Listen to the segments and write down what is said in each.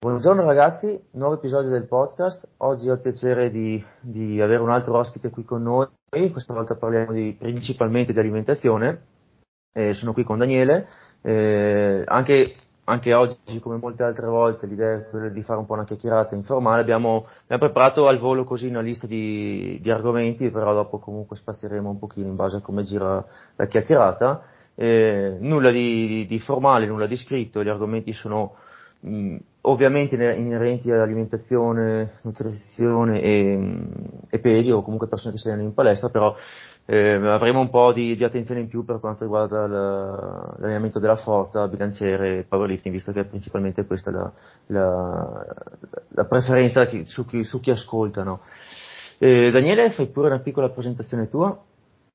Buongiorno ragazzi, nuovo episodio del podcast. Oggi ho il piacere di, di, avere un altro ospite qui con noi. Questa volta parliamo di, principalmente di alimentazione. Eh, sono qui con Daniele. Eh, anche, anche, oggi, come molte altre volte, l'idea è quella di fare un po' una chiacchierata informale. Abbiamo, abbiamo preparato al volo così una lista di, di, argomenti, però dopo comunque spazieremo un pochino in base a come gira la chiacchierata. Eh, nulla di, di formale, nulla di scritto, gli argomenti sono mh, ovviamente inerenti all'alimentazione, nutrizione e, e, pesi o comunque persone che siano in palestra, però eh, avremo un po' di, di, attenzione in più per quanto riguarda la, l'allenamento della forza, bilanciere e powerlifting, visto che è principalmente questa la, la, la preferenza chi, su, chi, su, chi, ascolta. No? Eh, Daniele, fai pure una piccola presentazione tua?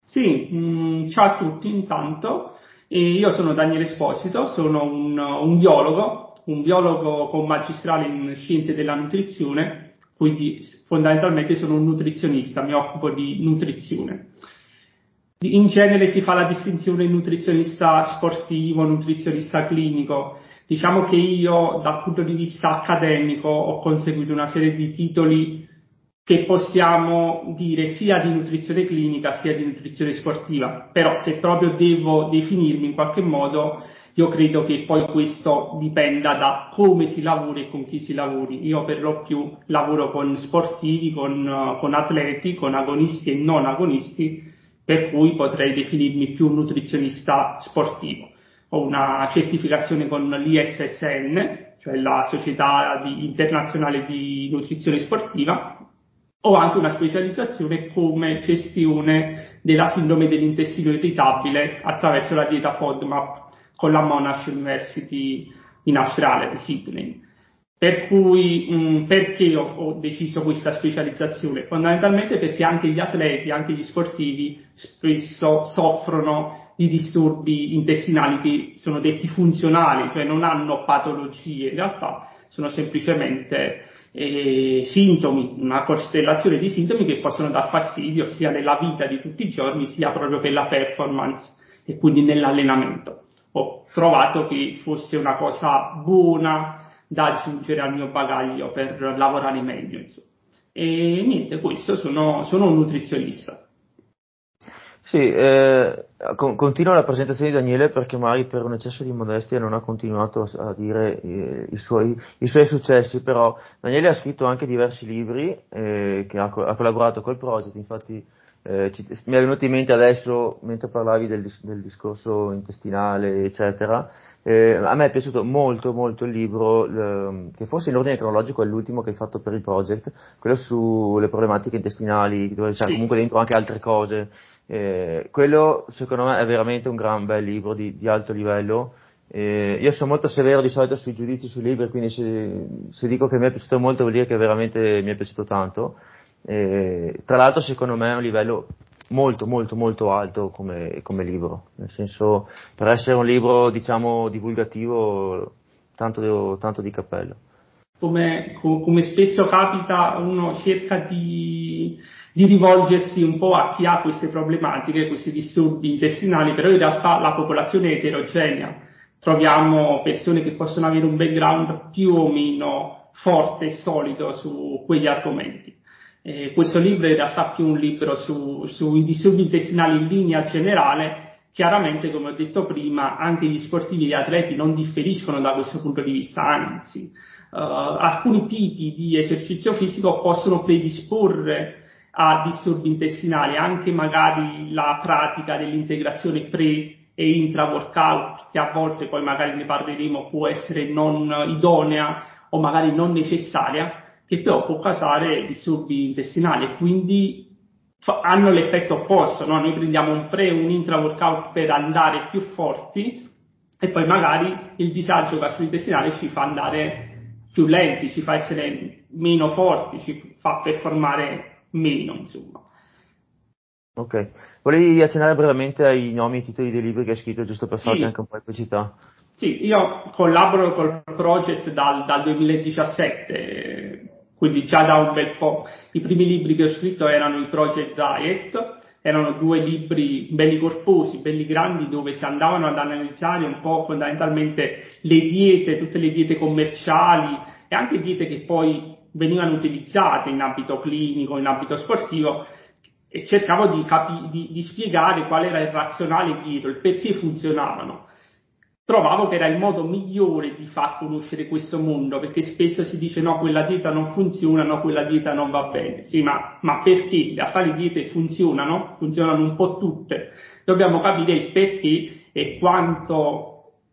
Sì, mh, mm, ciao a tutti intanto. io sono Daniele Esposito, sono un, un biologo, un biologo con magistrale in scienze della nutrizione, quindi fondamentalmente sono un nutrizionista, mi occupo di nutrizione. In genere si fa la distinzione nutrizionista sportivo, nutrizionista clinico. Diciamo che io dal punto di vista accademico ho conseguito una serie di titoli che possiamo dire sia di nutrizione clinica sia di nutrizione sportiva, però se proprio devo definirmi in qualche modo io credo che poi questo dipenda da come si lavora e con chi si lavori. Io per lo più lavoro con sportivi, con, con atleti, con agonisti e non agonisti, per cui potrei definirmi più un nutrizionista sportivo. Ho una certificazione con l'ISSN, cioè la Società di, Internazionale di Nutrizione Sportiva, ho anche una specializzazione come gestione della sindrome dell'intestino irritabile attraverso la dieta FODMAP con la Monash University in Australia, di Sydney. Per cui, mh, mm, perché ho, ho, deciso questa specializzazione? Fondamentalmente perché anche gli atleti, anche gli sportivi spesso soffrono di disturbi intestinali che sono detti funzionali, cioè non hanno patologie, in realtà sono semplicemente eh, sintomi, una costellazione di sintomi che possono dar fastidio sia nella vita di tutti i giorni, sia proprio per la performance e quindi nell'allenamento ho trovato che fosse una cosa buona da aggiungere al mio bagaglio per lavorare meglio. Insomma. E niente, questo sono, sono un nutrizionista. Sì, eh, con, continuo la presentazione di Daniele perché magari per un eccesso di modestia non ha continuato a dire eh, i, suoi, i, suoi, successi, però Daniele ha scritto anche diversi libri, eh, che ha, ha, collaborato col project, infatti eh, ci, mi è venuto in mente adesso, mentre parlavi del, del discorso intestinale, eccetera, eh, a me è piaciuto molto molto il libro, eh, che forse in ordine cronologico è l'ultimo che hai fatto per il project, quello sulle problematiche intestinali, dove c'è sì. comunque dentro anche altre cose. Eh, quello secondo me è veramente un gran bel libro di, di alto livello. Eh, io sono molto severo di solito sui giudizi sui libri, quindi se, se dico che mi è piaciuto molto vuol dire che veramente mi è piaciuto tanto. E, tra l'altro secondo me è un livello molto molto molto alto come, come, libro, nel senso per essere un libro diciamo divulgativo tanto, tanto di cappello. Come, come, spesso capita uno cerca di, di, rivolgersi un po' a chi ha queste problematiche, questi disturbi intestinali, però in realtà la popolazione è eterogenea, troviamo persone che possono avere un background più o meno forte e solido su quegli argomenti. Eh, questo libro è in realtà più un libro su, sui disturbi intestinali in linea generale. Chiaramente, come ho detto prima, anche gli sportivi e gli atleti non differiscono da questo punto di vista, anzi, uh, alcuni tipi di esercizio fisico possono predisporre a disturbi intestinali, anche magari la pratica dell'integrazione pre e intra-workout, che a volte poi magari ne parleremo, può essere non idonea o magari non necessaria, che però può causare disturbi intestinali e quindi fa- hanno l'effetto opposto, no? noi prendiamo un pre un intra-workout per andare più forti e poi magari il disagio gastrointestinale ci fa andare più lenti, ci fa essere meno forti, ci fa performare meno, insomma. Ok, volevi accennare brevemente ai nomi e titoli dei libri che hai scritto, giusto per farti sì. anche un po' di pubblicità? Sì, io collaboro col project dal, dal 2017, quindi già da un bel po'. I primi libri che ho scritto erano i Project Diet, erano due libri belli corposi, belli grandi, dove si andavano ad analizzare un po' fondamentalmente le diete, tutte le diete commerciali, e anche diete che poi venivano utilizzate in ambito clinico, in ambito sportivo, e cercavo di, capi- di, di spiegare qual era il razionale dietro, il perché funzionavano trovavo che era il modo migliore di far conoscere questo mondo, perché spesso si dice no, quella dieta non funziona, no, quella dieta non va bene. Sì, ma, ma perché? In realtà le diete funzionano, funzionano un po' tutte. Dobbiamo capire il perché e quanto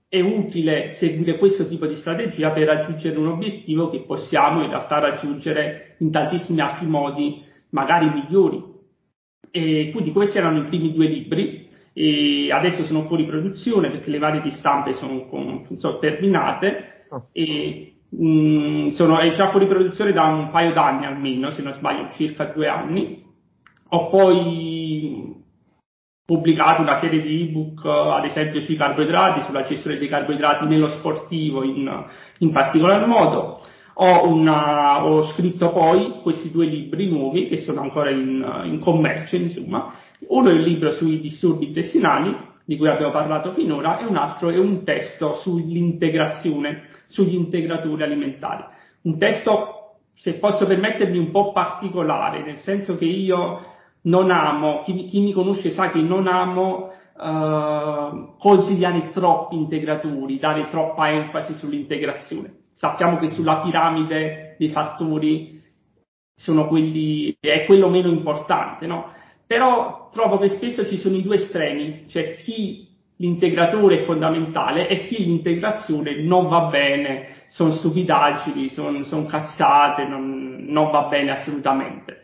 è utile seguire questo tipo di strategia per raggiungere un obiettivo che possiamo in realtà raggiungere in tantissimi altri modi, magari migliori. E quindi questi erano i primi due libri e adesso sono fuori produzione perché le varie di stampe sono, sono terminate oh. e mh, mm, sono, è già fuori produzione da un paio d'anni almeno, se non sbaglio circa due anni. Ho poi pubblicato una serie di ebook, ad esempio sui carboidrati, sulla gestione dei carboidrati nello sportivo in, in particolar modo. Ho, una, ho, scritto poi questi due libri nuovi che sono ancora in, in commercio, insomma, uno è il libro sui disturbi intestinali, di cui abbiamo parlato finora, e un altro è un testo sull'integrazione, sugli integratori alimentari. Un testo, se posso permettermi, un po' particolare, nel senso che io non amo, chi, chi mi conosce sa che non amo uh, consigliare troppi integratori, dare troppa enfasi sull'integrazione. Sappiamo che sulla piramide dei fattori sono quelli, è quello meno importante, no? Però trovo che spesso ci sono i due estremi, cioè chi l'integratore è fondamentale e chi l'integrazione non va bene, sono stupidaggini, sono, sono cazzate, non, non va bene assolutamente.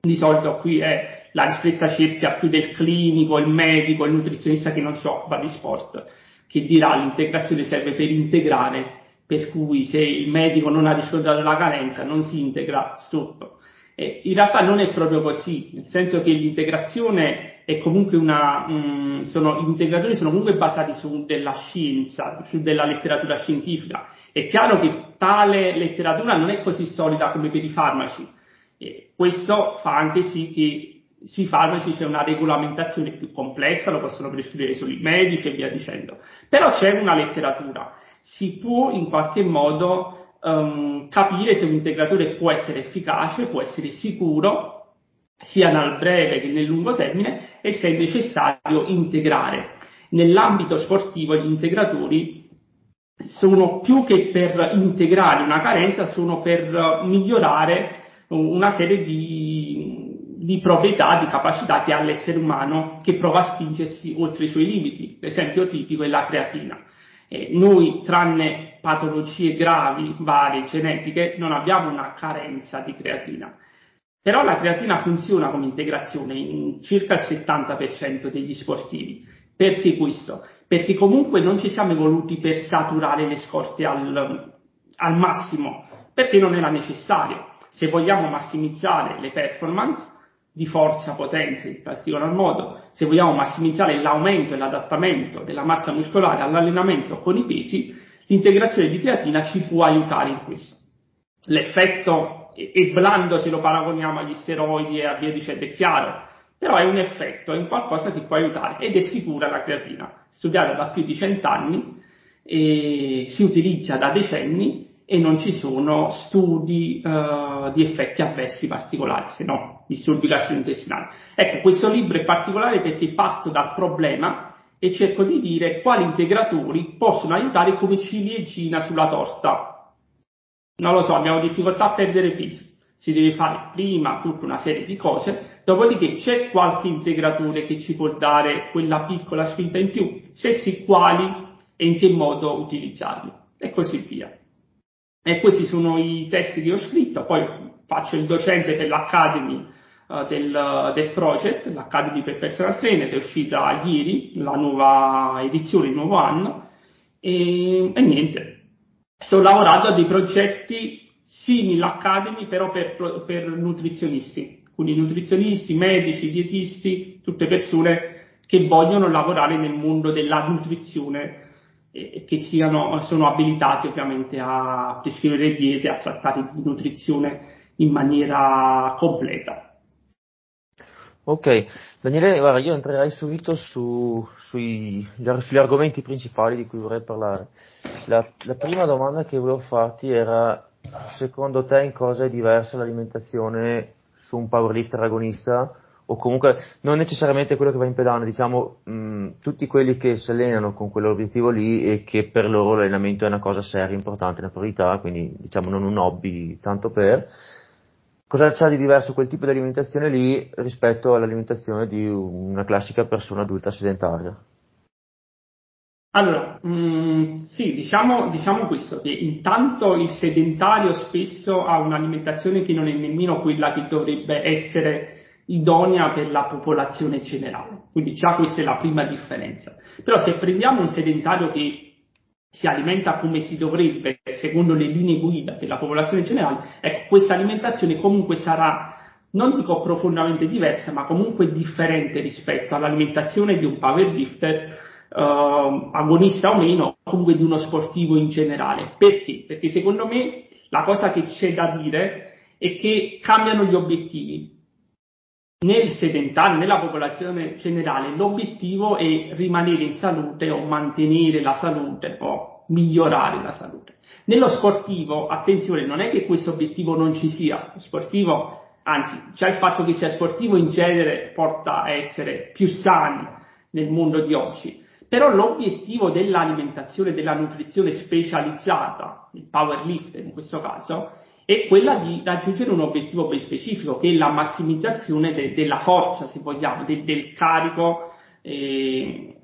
Di solito qui è la ristretta cerchia più del clinico, il medico, il nutrizionista che non si occupa di sport, che dirà l'integrazione serve per integrare, per cui se il medico non ha riscontrato la carenza non si integra, stop. Eh, in realtà non è proprio così, nel senso che l'integrazione è comunque una, um, sono, gli integratori sono comunque basati su della scienza, su della letteratura scientifica. È chiaro che tale letteratura non è così solida come per i farmaci. E questo fa anche sì che sui farmaci c'è una regolamentazione più complessa, lo possono prescrivere solo i medici e via dicendo. Però c'è una letteratura. Si può in qualche modo um, capire se un integratore può essere efficace, può essere sicuro, sia nel breve che nel lungo termine, e se è necessario integrare. Nell'ambito sportivo gli integratori sono più che per integrare una carenza, sono per migliorare una serie di, di proprietà, di capacità che ha l'essere umano che prova a spingersi oltre i suoi limiti. L'esempio tipico è la creatina. Eh, noi, tranne patologie gravi, varie, genetiche, non abbiamo una carenza di creatina. Però la creatina funziona come integrazione in circa il 70% degli sportivi. Perché questo? Perché comunque non ci siamo evoluti per saturare le scorte al, al massimo, perché non era necessario. Se vogliamo massimizzare le performance, di forza, potenza in particolar modo, se vogliamo massimizzare l'aumento e l'adattamento della massa muscolare all'allenamento con i pesi, l'integrazione di creatina ci può aiutare in questo. L'effetto è blando se lo paragoniamo agli steroidi e a via dicendo, è chiaro, però è un effetto, è un qualcosa che può aiutare ed è sicura la creatina, studiata da più di cent'anni, si utilizza da decenni e non ci sono studi uh, di effetti avversi particolari, se no disturbi gastrointestinali. Ecco, questo libro è particolare perché parto dal problema e cerco di dire quali integratori possono aiutare come ciliegina sulla torta. Non lo so, abbiamo difficoltà a perdere peso. Si deve fare prima tutta una serie di cose, dopodiché c'è qualche integratore che ci può dare quella piccola spinta in più, se sì quali e in che modo utilizzarli e così via. E questi sono i testi che ho scritto, poi faccio il docente per l'Academy del, del, project, l'Academy per Personal Trainer, è uscita ieri, la nuova edizione, il nuovo anno, e, e niente. Sto lavorando a dei progetti simili all'Academy, però per, per nutrizionisti, quindi nutrizionisti, medici, dietisti, tutte persone che vogliono lavorare nel mondo della nutrizione e che siano, sono abilitati ovviamente a prescrivere diete, a trattare di nutrizione in maniera completa. Ok, Daniele, guarda, io entrerei subito su, sui, sugli argomenti principali di cui vorrei parlare. La, la, prima domanda che volevo farti era secondo te in cosa è diversa l'alimentazione su un powerlifter agonista? O comunque non necessariamente quello che va in pedana, diciamo mh, tutti quelli che si allenano con quell'obiettivo lì e che per loro l'allenamento è una cosa seria, importante, una priorità, quindi diciamo non un hobby tanto per, cosa c'ha di diverso quel tipo di alimentazione lì rispetto all'alimentazione di una classica persona adulta sedentaria? Allora, mh, mm, sì, diciamo, diciamo, questo, che intanto il sedentario spesso ha un'alimentazione che non è nemmeno quella che dovrebbe essere idonea per la popolazione generale. Quindi già questa è la prima differenza. Però se prendiamo un sedentario che si alimenta come si dovrebbe, secondo le linee guida per la popolazione generale, ecco, questa alimentazione comunque sarà, non dico profondamente diversa, ma comunque differente rispetto all'alimentazione di un powerlifter, uh, agonista o meno, comunque di uno sportivo in generale. Perché? Perché secondo me la cosa che c'è da dire è che cambiano gli obiettivi nel sedentario, nella popolazione generale, l'obiettivo è rimanere in salute o mantenere la salute o migliorare la salute. Nello sportivo, attenzione, non è che questo obiettivo non ci sia, lo sportivo, anzi, già il fatto che sia sportivo in genere porta a essere più sani nel mondo di oggi, però l'obiettivo dell'alimentazione, della nutrizione specializzata, il powerlifter in questo caso, è quella di raggiungere un obiettivo ben specifico, che è la massimizzazione de- della forza, se vogliamo, de- del carico eh,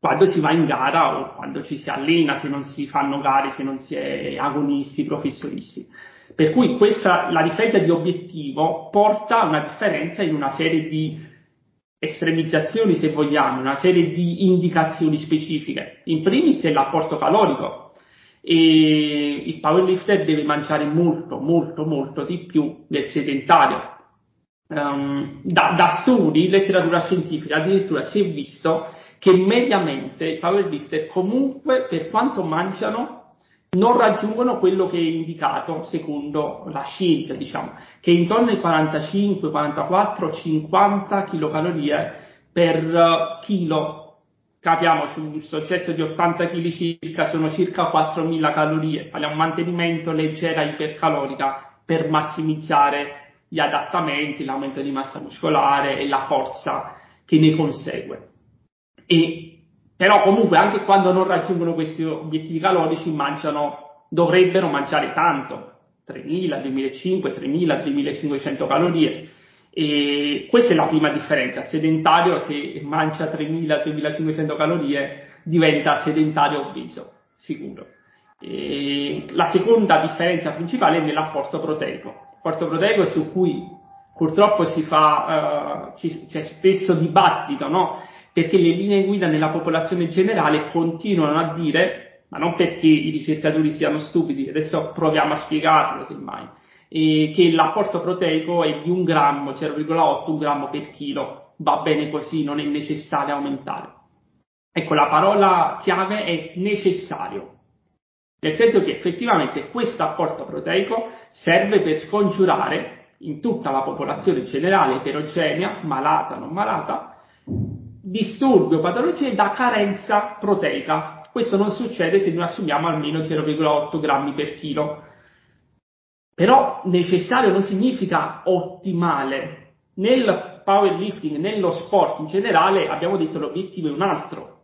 quando si va in gara o quando ci si allena, se non si fanno gare, se non si è agonisti, professionisti. Per cui questa, la differenza di obiettivo porta a una differenza in una serie di estremizzazioni, se vogliamo, una serie di indicazioni specifiche. In primis è l'apporto calorico, e il powerlifter deve mangiare molto, molto, molto di più del sedentario. Um, da, da, studi, letteratura scientifica, addirittura si è visto che mediamente i powerlifter comunque per quanto mangiano non raggiungono quello che è indicato secondo la scienza, diciamo, che è intorno ai 45, 44, 50 kcal per chilo capiamo su un soggetto di 80 kg circa sono circa 4.000 calorie, parliamo di mantenimento leggera ipercalorica per massimizzare gli adattamenti, l'aumento di massa muscolare e la forza che ne consegue. E, però comunque anche quando non raggiungono questi obiettivi calorici mangiano, dovrebbero mangiare tanto, 3.000, 2.500, 3.000, 3.500 calorie e questa è la prima differenza. Sedentario, se mangia 3.000-3.500 calorie, diventa sedentario obeso, sicuro. E la seconda differenza principale è nell'apporto proteico. L'apporto proteico su cui purtroppo si fa, ci, c'è spesso dibattito, no? Perché le linee guida nella popolazione generale continuano a dire, ma non perché i ricercatori siano stupidi, adesso proviamo a spiegarlo semmai, eh, che l'apporto proteico è di un grammo, 0,8 un grammo per chilo, va bene così, non è necessario aumentare. Ecco, la parola chiave è necessario, nel senso che effettivamente questo apporto proteico serve per scongiurare in tutta la popolazione generale eterogenea, malata non malata, disturbi o patologie da carenza proteica. Questo non succede se noi assumiamo almeno 0,8 grammi per chilo. Però necessario non significa ottimale. Nel powerlifting, nello sport in generale, abbiamo detto l'obiettivo è un altro.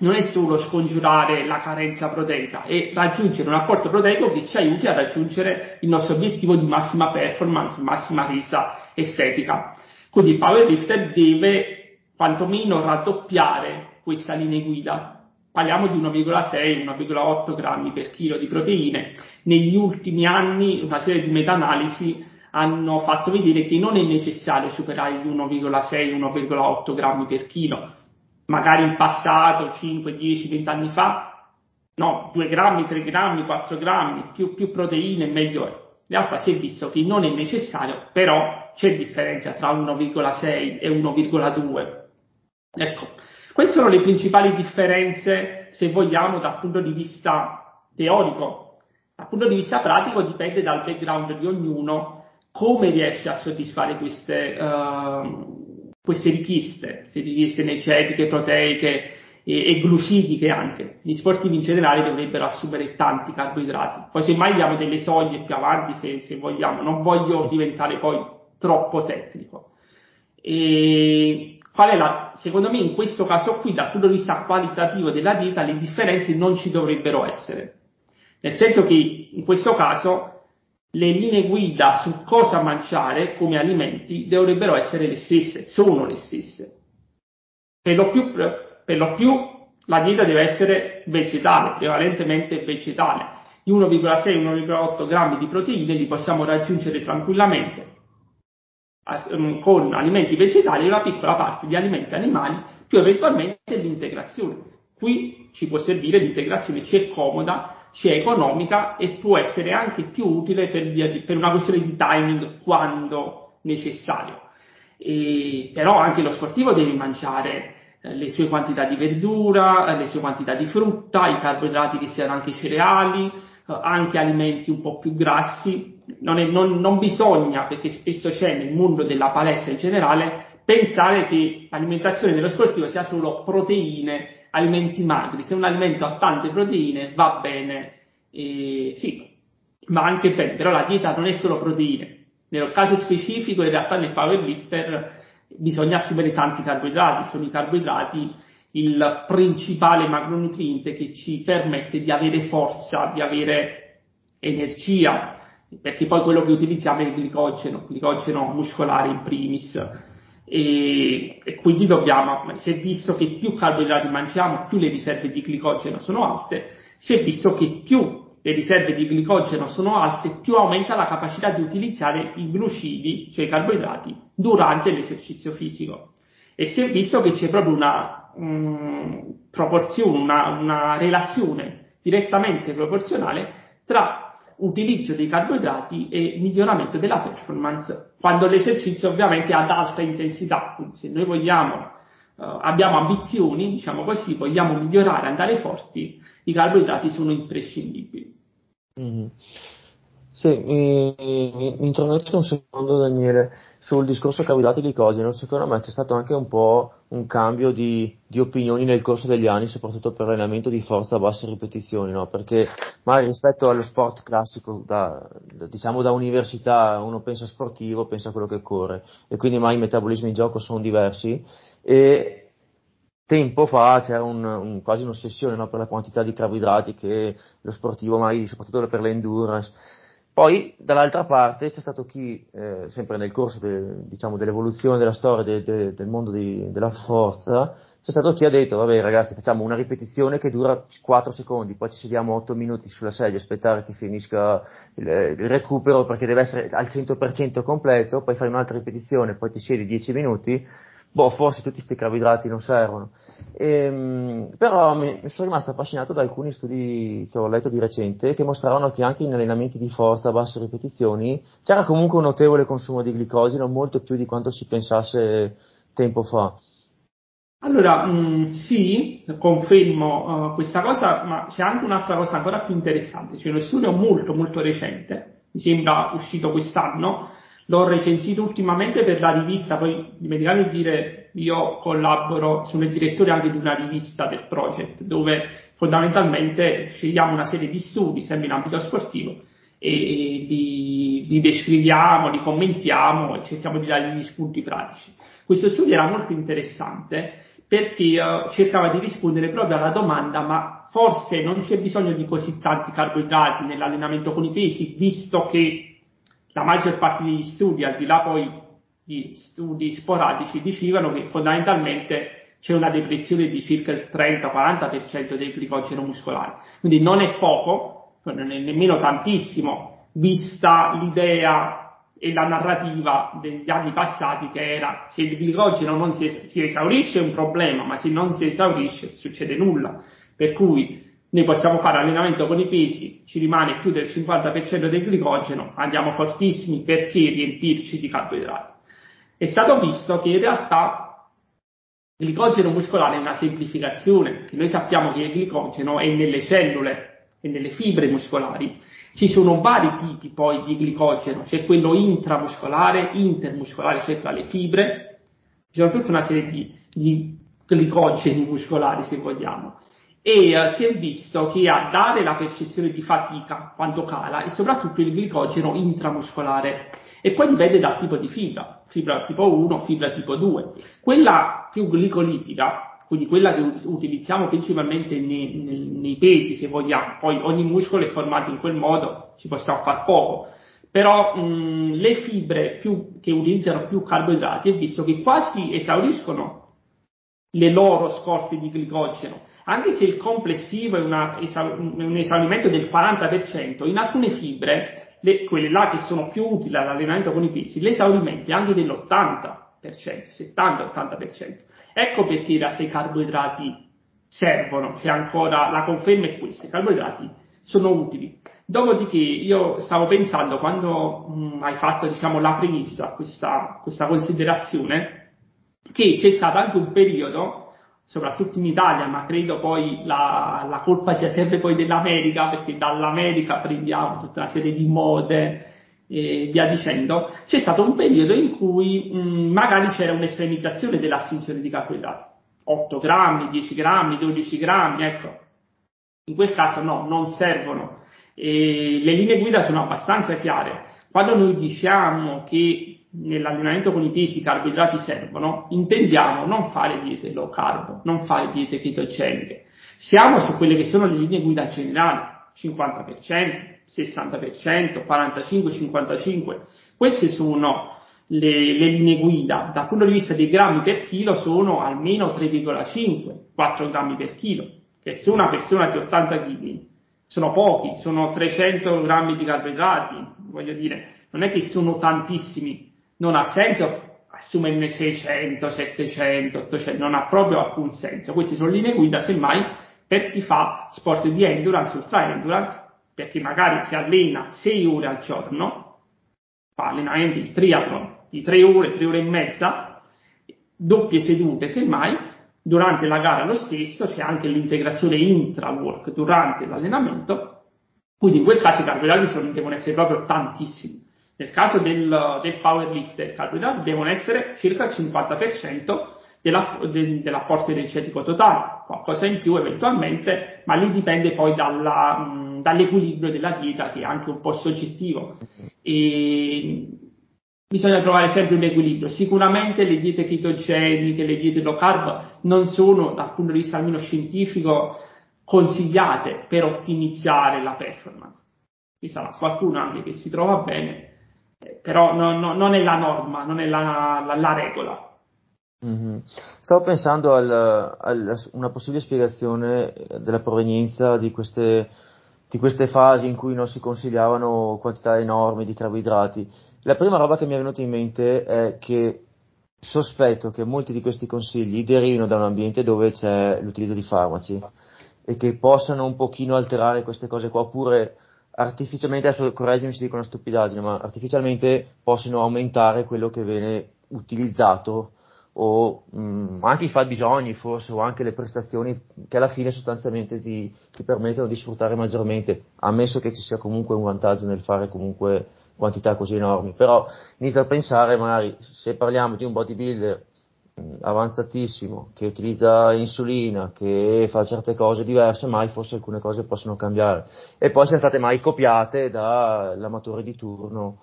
Non è solo scongiurare la carenza proteica, è raggiungere un apporto proteico che ci aiuti a raggiungere il nostro obiettivo di massima performance, massima resa estetica. Quindi il powerlifter deve quantomeno raddoppiare questa linea guida parliamo di 1,6, 1,8 grammi per chilo di proteine. Negli ultimi anni una serie di meta-analisi hanno fatto vedere che non è necessario superare gli 1,6, 1,8 grammi per chilo. Magari in passato, 5, 10, 20 anni fa, no, 2 grammi, 3 grammi, 4 grammi, più, più proteine meglio è. In realtà si è visto che non è necessario, però c'è differenza tra 1,6 e 1,2. Ecco, queste sono le principali differenze, se vogliamo, dal punto di vista teorico. Dal punto di vista pratico dipende dal background di ognuno come riesce a soddisfare queste, uh, queste richieste, se richieste energetiche, proteiche, e, e glucidiche anche. Gli sportivi in generale dovrebbero assumere tanti carboidrati. Poi semmai diamo delle soglie più avanti se, se vogliamo, non voglio diventare poi troppo tecnico. E qual è la, secondo me in questo caso qui, dal punto di vista qualitativo della dieta, le differenze non ci dovrebbero essere. Nel senso che in questo caso le linee guida su cosa mangiare come alimenti dovrebbero essere le stesse, sono le stesse. Per lo più, per lo più la dieta deve essere vegetale, prevalentemente vegetale. Di 1,6-1,8 grammi di proteine li possiamo raggiungere tranquillamente con alimenti vegetali e una piccola parte di alimenti animali, più eventualmente l'integrazione. Qui ci può servire l'integrazione, ci è comoda sia economica e può essere anche più utile per, di, per una questione di timing quando necessario. E, però anche lo sportivo deve mangiare eh, le sue quantità di verdura, le sue quantità di frutta, i carboidrati che siano anche cereali, anche alimenti un po' più grassi. Non, è, non, non bisogna, perché spesso c'è nel mondo della palestra in generale, pensare che l'alimentazione dello sportivo sia solo proteine alimenti magri, se un alimento ha tante proteine va bene, eh, sì, ma anche bene, però la dieta non è solo proteine. Nel caso specifico, in realtà nel powerlifter bisogna assumere tanti carboidrati, sono i carboidrati il principale macronutriente che ci permette di avere forza, di avere energia, perché poi quello che utilizziamo è il glicogeno, glicogeno muscolare in primis e, e, quindi dobbiamo, si è visto che più carboidrati mangiamo, più le riserve di glicogeno sono alte, si è visto che più le riserve di glicogeno sono alte, più aumenta la capacità di utilizzare i glucidi, cioè i carboidrati, durante l'esercizio fisico. E si è visto che c'è proprio una um, proporzione, una, una relazione direttamente proporzionale tra utilizzo dei carboidrati e miglioramento della performance quando l'esercizio ovviamente è ad alta intensità. Quindi se noi vogliamo, uh, abbiamo ambizioni, diciamo così, vogliamo migliorare, andare forti, i carboidrati sono imprescindibili. Mm-hmm. Sì, mi, mi, mi un secondo Daniele sul discorso carboidrati glicogeno, secondo me c'è stato anche un po' un cambio di, di, opinioni nel corso degli anni, soprattutto per l'allenamento di forza a basse ripetizioni, no? perché magari rispetto allo sport classico, da, da, diciamo da università, uno pensa sportivo, pensa a quello che corre, e quindi mai i metabolismi in gioco sono diversi, e tempo fa c'era un, un, quasi un'ossessione no? per la quantità di carboidrati che lo sportivo, magari soprattutto per l'endurance, poi, dall'altra parte, c'è stato chi, eh, sempre nel corso de, diciamo, dell'evoluzione della storia de, de, del mondo di, della forza, c'è stato chi ha detto, vabbè ragazzi, facciamo una ripetizione che dura 4 secondi, poi ci sediamo 8 minuti sulla sedia, aspettare che finisca il, il recupero perché deve essere al 100% completo, poi fai un'altra ripetizione, poi ti siedi 10 minuti, boh, forse tutti questi carboidrati non servono. E, ehm, però mi, mi, sono rimasto affascinato da alcuni studi che ho letto di recente che mostravano che anche in allenamenti di forza a basse ripetizioni c'era comunque un notevole consumo di glicosino, molto più di quanto si pensasse tempo fa. Allora, mh, mm, sì, confermo uh, questa cosa, ma c'è anche un'altra cosa ancora più interessante, c'è uno studio molto molto recente, mi sembra uscito quest'anno, l'ho recensito ultimamente per la rivista, poi dimenticavo di dire, io collaboro, sono il direttore anche di una rivista del project, dove fondamentalmente scegliamo una serie di studi, sempre in ambito sportivo, e li, li descriviamo, li commentiamo e cerchiamo di dare degli spunti pratici. Questo studio era molto interessante perché uh, cercava di rispondere proprio alla domanda ma forse non c'è bisogno di così tanti carboidrati nell'allenamento con i pesi, visto che la maggior parte degli studi, al di là poi di studi sporadici, dicevano che fondamentalmente c'è una depressione di circa il 30-40% del glicogeno muscolare. Quindi non è poco, non è nemmeno tantissimo, vista l'idea e la narrativa degli anni passati che era se il glicogeno non si, es- si esaurisce è un problema, ma se non si esaurisce succede nulla. Per cui noi possiamo fare allenamento con i pesi, ci rimane più del 50% del glicogeno, andiamo fortissimi perché riempirci di carboidrati. È stato visto che in realtà il glicogeno muscolare è una semplificazione, che noi sappiamo che il glicogeno è nelle cellule e nelle fibre muscolari. Ci sono vari tipi poi di glicogeno, c'è quello intramuscolare, intermuscolare, cioè tra le fibre, ci sono tutta una serie di, di glicogeni muscolari, se vogliamo. E uh, si è visto che a dare la percezione di fatica quando cala è soprattutto il glicogeno intramuscolare. E poi dipende dal tipo di fibra, fibra tipo 1, fibra tipo 2. Quella più glicolitica, quindi quella che utilizziamo principalmente nei, nei, nei pesi, se vogliamo, poi ogni muscolo è formato in quel modo, ci possiamo far poco però mh, le fibre più, che utilizzano più carboidrati è visto che quasi esauriscono le loro scorte di glicogeno, anche se il complessivo è una, un esaurimento del 40%, in alcune fibre, le, quelle là che sono più utili all'allenamento con i pesi, l'esaurimento è anche dell'80%, 70-80%. Ecco perché in realtà i carboidrati servono, c'è ancora, la conferma è questa, i carboidrati sono utili. Dopodiché io stavo pensando, quando mh, mm, hai fatto diciamo, la premessa, questa, questa considerazione, che c'è stato anche un periodo, soprattutto in Italia, ma credo poi la, la colpa sia sempre poi dell'America, perché dall'America prendiamo tutta una serie di mode e via dicendo, c'è stato un periodo in cui mh, magari c'era un'estremizzazione dell'assunzione di carboidrati. 8 grammi, 10 grammi, 12 grammi, ecco. In quel caso no, non servono e le linee guida sono abbastanza chiare. Quando noi diciamo che nell'allenamento con i pesi i carboidrati servono, intendiamo non fare diete low carb, non fare diete ketogeniche. Siamo su quelle che sono le linee guida generali, 50%, 60%, 45-55. Queste sono le, le, linee guida. Dal punto di vista dei grammi per chilo sono almeno 3,5, 4 grammi per chilo, che se una persona di 80 kg sono pochi, sono 300 grammi di carboidrati, voglio dire, non è che sono tantissimi, non ha senso assumerne 600, 700, 800, non ha proprio alcun senso. Queste sono linee guida, semmai, per chi fa sport di endurance, ultra endurance, perché magari si allena 6 ore al giorno, fa allenamenti, il triathlon, di 3 ore, 3 ore e mezza, doppie sedute, semmai, durante la gara lo stesso, c'è anche l'integrazione intra-work durante l'allenamento, quindi in quel caso i carboidrati devono essere proprio tantissimi. Nel caso del, del powerlifter, i carboidrati devono essere circa il 50% della, de, dell'apporto energetico totale, qualcosa in più eventualmente, ma lì dipende poi dalla, mh, dall'equilibrio della dieta che è anche un po' soggettivo. E bisogna trovare sempre un equilibrio. Sicuramente le diete ketogeniche, le diete low carb non sono dal punto di vista almeno scientifico consigliate per ottimizzare la performance. Ci sarà qualcuno anche che si trova bene, però no, no, non è la norma, non è la, la, la regola. Mm-hmm. Stavo pensando a una possibile spiegazione della provenienza di queste, di queste fasi in cui non si consigliavano quantità enormi di carboidrati la prima roba che mi è venuta in mente è che sospetto che molti di questi consigli derivino da un ambiente dove c'è l'utilizzo di farmaci e che possano un pochino alterare queste cose qua, oppure artificialmente, adesso correggimi se dico una stupidaggine, ma artificialmente possono aumentare quello che viene utilizzato o mh, mm, anche i fabbisogni forse o anche le prestazioni che alla fine sostanzialmente ti, ti permettono di sfruttare maggiormente, ammesso che ci sia comunque un vantaggio nel fare comunque quantità così enormi, però inizio a pensare magari se parliamo di un bodybuilder avanzatissimo che utilizza insulina, che fa certe cose diverse, mai forse alcune cose possono cambiare. E poi sono state mai copiate dall'amatore di turno.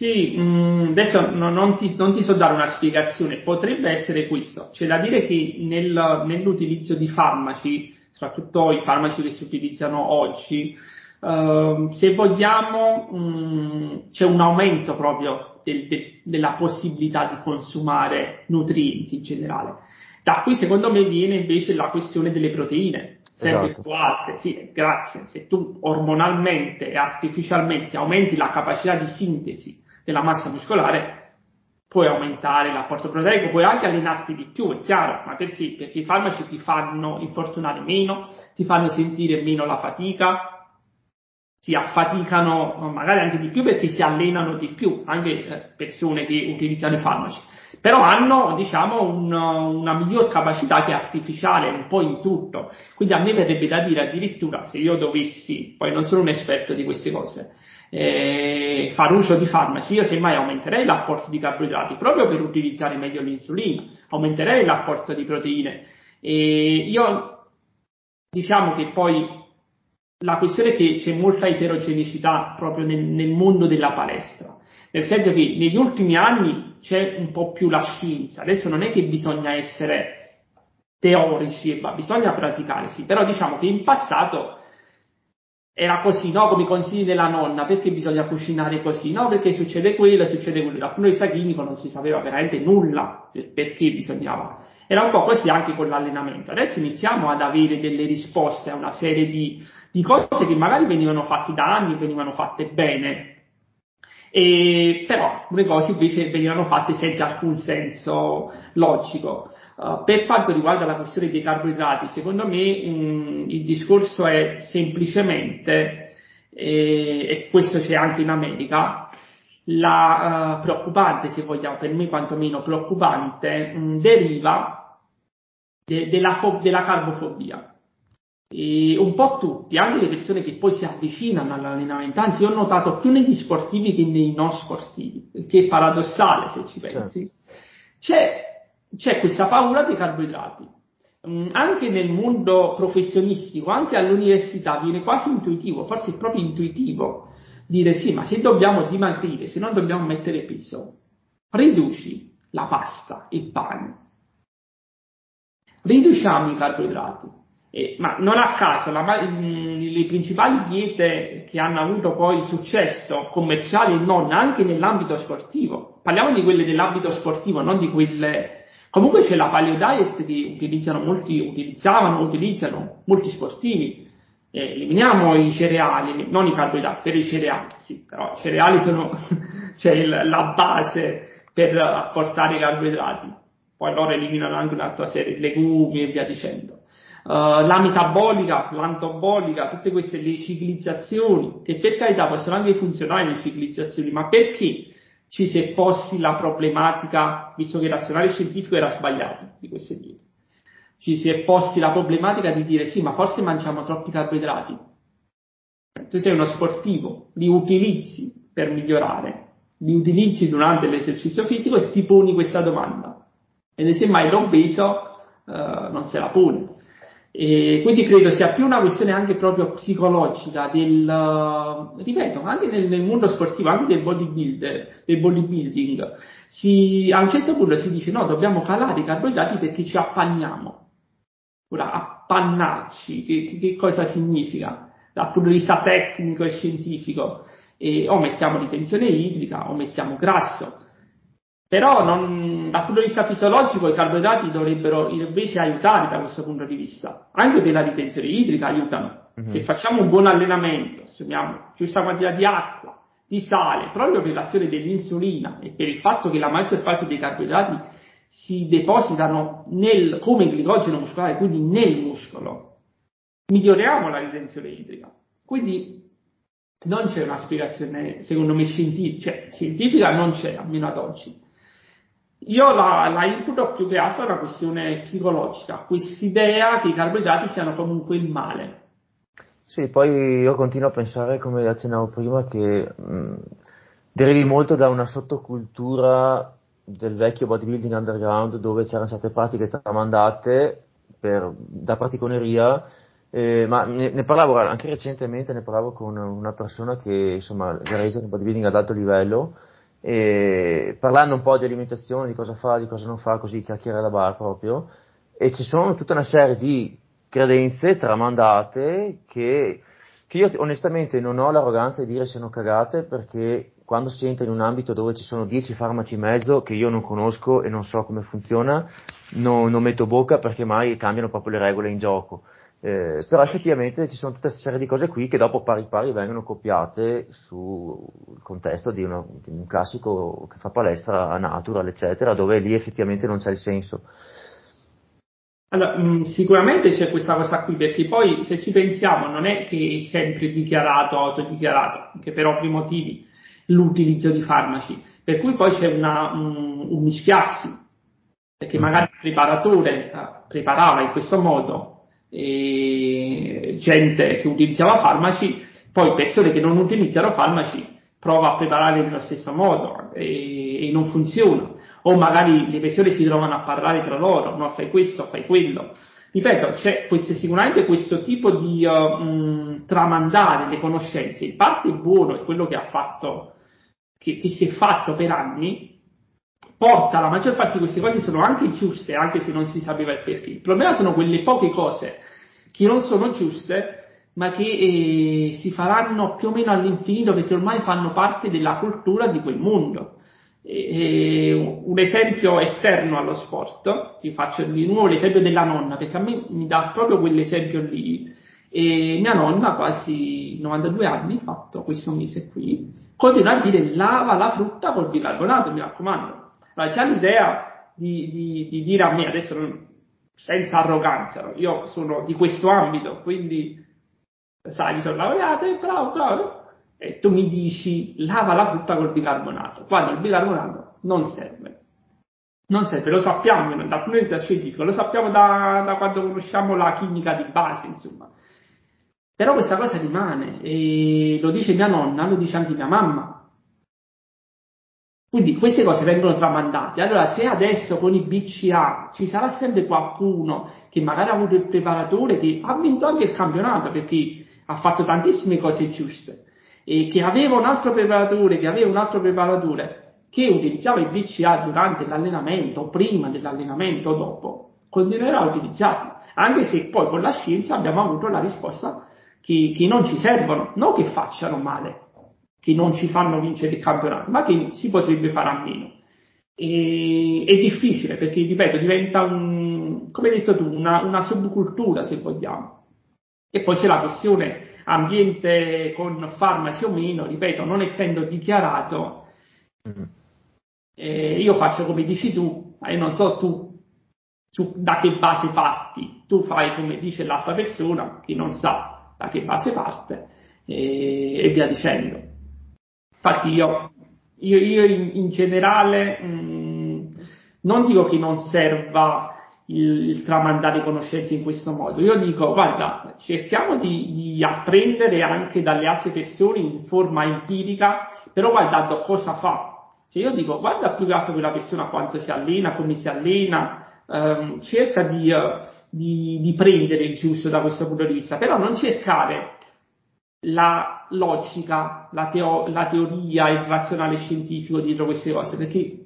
Sì, mh, adesso no, non, ti, non, ti, so dare una spiegazione, potrebbe essere questo. C'è da dire che nel, nell'utilizzo di farmaci, soprattutto i farmaci che si utilizzano oggi, Uh, se vogliamo mh, mm, c'è un aumento proprio del, de, della possibilità di consumare nutrienti in generale. Da qui secondo me viene invece la questione delle proteine, sempre esatto. più alte. Sì, grazie. Se tu ormonalmente e artificialmente aumenti la capacità di sintesi della massa muscolare, puoi aumentare l'apporto proteico, puoi anche allenarti di più, è chiaro, ma perché? Perché i farmaci ti fanno infortunare meno, ti fanno sentire meno la fatica, si affaticano magari anche di più perché si allenano di più, anche eh, persone che utilizzano i farmaci, però hanno diciamo un, una miglior capacità che è artificiale un po' in tutto, quindi a me verrebbe da dire addirittura se io dovessi, poi non sono un esperto di queste cose, fare uso di farmaci, io semmai aumenterei l'apporto di carboidrati proprio per utilizzare meglio l'insulina, aumenterei l'apporto di proteine. E io diciamo che poi la questione è che c'è molta eterogeneità proprio nel, nel mondo della palestra, nel senso che negli ultimi anni c'è un po' più la scienza, adesso non è che bisogna essere teorici, ma bisogna praticare, sì, però diciamo che in passato era così, no? Come i consigli della nonna, perché bisogna cucinare così? No, perché succede quello, succede quello. Dal punto di vista chimico non si sapeva veramente nulla perché bisognava. Era un po' così anche con l'allenamento. Adesso iniziamo ad avere delle risposte a una serie di, di cose che magari venivano fatte da anni, venivano fatte bene, e, però alcune cose invece venivano fatte senza alcun senso logico. Uh, per quanto riguarda la questione dei carboidrati, secondo me mh, il discorso è semplicemente, e, e, questo c'è anche in America, la uh, preoccupante, se vogliamo, per me quantomeno preoccupante, mh, deriva de, della, fo- della carbofobia. E un po' tutti, anche le persone che poi si avvicinano all'allenamento, anzi ho notato più negli sportivi che nei non sportivi, che è paradossale se ci pensi. Certo. C'è c'è questa paura dei carboidrati. Mm, anche nel mondo professionistico, anche all'università, viene quasi intuitivo, forse è proprio intuitivo, dire sì, ma se dobbiamo dimagrire, se non dobbiamo mettere peso, riduci la pasta il pane. Riduciamo i carboidrati. Eh, ma non a caso la, mm, le principali diete che hanno avuto poi successo commerciale e non anche nell'ambito sportivo, parliamo di quelle dell'ambito sportivo, non di quelle Comunque c'è la paleo diet che utilizzano molti, utilizzavano, utilizzano molti sportivi. Eh, eliminiamo i cereali, non i carboidrati, per i cereali, sì, però i cereali sono cioè il, la base per apportare i carboidrati. Poi loro eliminano anche un'altra serie di legumi e via dicendo. Uh, la metabolica, l'antobolica, tutte queste le ciclizzazioni, che per carità possono anche funzionare le ciclizzazioni, ma perché ci si è posti la problematica, visto che il razionale scientifico era sbagliato di queste diete, ci si è posti la problematica di dire sì, ma forse mangiamo troppi carboidrati. Tu sei uno sportivo, li utilizzi per migliorare, li utilizzi durante l'esercizio fisico e ti poni questa domanda. E semmai l'obeso eh, non se la pone. E quindi credo sia più una questione anche proprio psicologica del, uh, ripeto, anche nel, nel, mondo sportivo, anche del bodybuilder, del bodybuilding, si, a un certo punto si dice no, dobbiamo calare i carboidrati perché ci appanniamo. Ora, appannarci, che, che cosa significa? Dal punto di vista tecnico e scientifico, e o mettiamo ritenzione idrica o mettiamo grasso. Però non, dal punto di vista fisiologico i carboidrati dovrebbero invece aiutare da questo punto di vista. Anche per la ritenzione idrica aiutano. Mm-hmm. Se facciamo un buon allenamento, assumiamo giusta quantità di acqua, di sale, proprio per l'azione dell'insulina e per il fatto che la maggior parte dei carboidrati si depositano nel, come glicogeno muscolare, quindi nel muscolo, miglioriamo la ritenzione idrica. Quindi non c'è una spiegazione, secondo me, scientifica, cioè, scientifica non c'è, almeno ad oggi. Io la, la imputo più che altro a una questione psicologica, quest'idea che i carboidrati siano comunque il male. Sì, poi io continuo a pensare, come accennavo prima, che mh, derivi molto da una sottocultura del vecchio bodybuilding underground dove c'erano certe pratiche tramandate per, da praticoneria, eh, ma ne, ne, parlavo anche recentemente, ne parlavo con una persona che insomma gareggia nel bodybuilding ad alto livello e parlando un po' di alimentazione, di cosa fa, di cosa non fa, così chiacchiere da bar proprio, e ci sono tutta una serie di credenze tramandate che, che io onestamente non ho l'arroganza di dire siano cagate perché quando si entra in un ambito dove ci sono 10 farmaci in mezzo che io non conosco e non so come funziona, no, non metto bocca perché mai cambiano proprio le regole in gioco. Eh, però effettivamente ci sono tutta questa serie di cose qui che dopo pari pari vengono copiate sul contesto di, uno, di, un classico che fa palestra natural, eccetera, dove lì effettivamente non c'è il senso. Allora, mh, mm, sicuramente c'è questa cosa qui, perché poi se ci pensiamo non è che è sempre dichiarato, autodichiarato, anche per ovvi motivi, l'utilizzo di farmaci, per cui poi c'è una, un, un mischiarsi, perché magari il preparatore eh, preparava in questo modo e gente che utilizzava farmaci, poi persone che non utilizzano farmaci prova a prepararli nello stesso modo e, e non funziona. o magari le persone si trovano a parlare tra loro, no, fai questo, fai quello. Ripeto, c'è questo, sicuramente questo tipo di uh, mh, tramandare le conoscenze, in parte buono, è quello che fatto, che, che si è fatto per anni, porta la maggior parte di queste cose sono anche giuste, anche se non si sapeva il perché. Il problema sono quelle poche cose che non sono giuste, ma che eh, si faranno più o meno all'infinito perché ormai fanno parte della cultura di quel mondo. E, un esempio esterno allo sport, vi faccio di nuovo l'esempio della nonna, perché a me mi dà proprio quell'esempio lì. E mia nonna, quasi 92 anni, fatto questo mese qui, continua a dire lava la frutta col bicarbonato, mi raccomando. Allora, c'è l'idea di, di, di, dire a me, adesso non, senza arroganza, io sono di questo ambito, quindi sai, mi sono laureato, bravo, bravo, e tu mi dici lava la frutta col bicarbonato, quando il bicarbonato non serve. Non serve, lo sappiamo dal punto di vista scientifico, lo sappiamo da, da quando conosciamo la chimica di base, insomma. Però questa cosa rimane e lo dice mia nonna, lo dice anche mia mamma. Quindi queste cose vengono tramandate. Allora, se adesso con i BCA ci sarà sempre qualcuno che magari ha avuto il preparatore che ha vinto anche il campionato perché ha fatto tantissime cose giuste e che aveva un altro preparatore, che aveva un altro preparatore che utilizzava il BCA durante l'allenamento, prima dell'allenamento o dopo, continuerà a utilizzarlo. Anche se poi con la scienza abbiamo avuto la risposta che, che non ci servono, non che facciano male, che non ci fanno vincere il campionato, ma che si potrebbe fare a meno. E, è difficile perché, ripeto, diventa un, come hai detto tu, una, una subcultura se vogliamo. E poi c'è la questione ambiente con farmaci o meno, ripeto, non essendo dichiarato, mm. eh, io faccio come dici tu, ma io non so tu su, da che base parti, tu fai come dice l'altra persona che non sa da che base parte e, e via dicendo. Infatti io, io, io in, in, generale mh, mm, non dico che non serva il, il, tramandare conoscenze in questo modo, io dico guarda, cerchiamo di, di, apprendere anche dalle altre persone in forma empirica, però guardando cosa fa. Cioè io dico guarda più che altro quella persona quanto si allena, come si allena, ehm, cerca di, di, di prendere il giusto da questo punto di vista, però non cercare la logica, la, teo- la, teoria, il razionale scientifico dietro queste cose, perché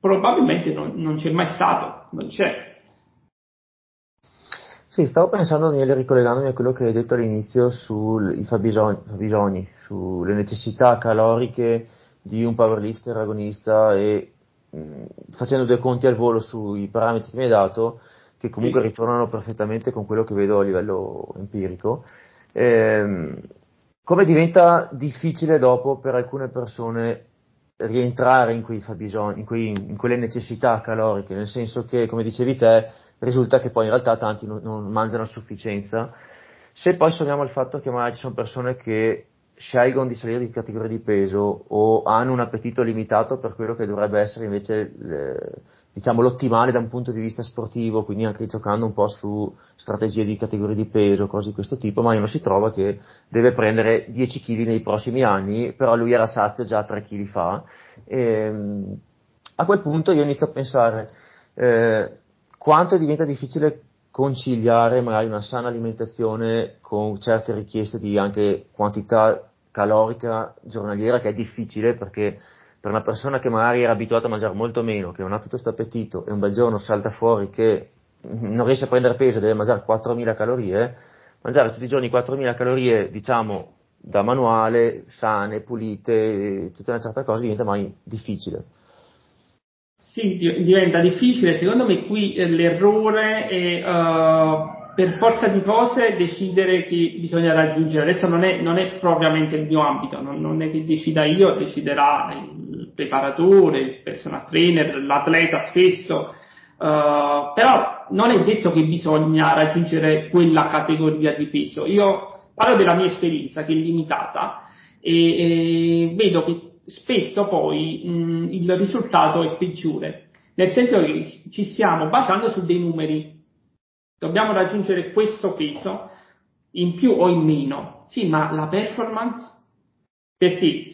probabilmente non, non c'è mai stato, non c'è. Sì, stavo pensando, Daniele, ricollegandomi a quello che hai detto all'inizio sui fabbisogni, fabbisogni, sulle necessità caloriche di un powerlifter agonista e mh, facendo due conti al volo sui parametri che mi hai dato, che comunque sì. ritornano perfettamente con quello che vedo a livello empirico. Ehm, come diventa difficile dopo per alcune persone rientrare in fabbisogni, in, quei, in quelle necessità caloriche, nel senso che, come dicevi te, risulta che poi in realtà tanti non, non mangiano a sufficienza. Se poi sommiamo il fatto che magari ci sono persone che scelgono di salire di categoria di peso o hanno un appetito limitato per quello che dovrebbe essere invece eh, diciamo, l'ottimale da un punto di vista sportivo, quindi anche giocando un po' su strategie di categorie di peso, cose di questo tipo, ma uno si trova che deve prendere 10 kg nei prossimi anni, però lui era sazio già 3 kg fa. E, ehm, a quel punto io inizio a pensare eh, quanto diventa difficile conciliare magari una sana alimentazione con certe richieste di anche quantità calorica giornaliera, che è difficile perché per una persona che magari era abituata a mangiare molto meno, che non ha tutto questo appetito e un bel giorno salta fuori che non riesce a prendere peso e deve mangiare 4.000 calorie, mangiare tutti i giorni 4.000 calorie, diciamo, da manuale, sane, pulite, tutta una certa cosa diventa mai difficile. Sì, diventa difficile. Secondo me qui eh, l'errore è uh, per forza di cose decidere che bisogna raggiungere. Adesso non è, non è propriamente il mio ambito, non, non, è che decida io, deciderà preparatore, il personal trainer, l'atleta stesso, uh, però non è detto che bisogna raggiungere quella categoria di peso. Io parlo della mia esperienza che è limitata e, e vedo che spesso poi mh, il risultato è peggiore, nel senso che ci stiamo basando su dei numeri dobbiamo raggiungere questo peso in più o in meno. Sì, ma la performance? Perché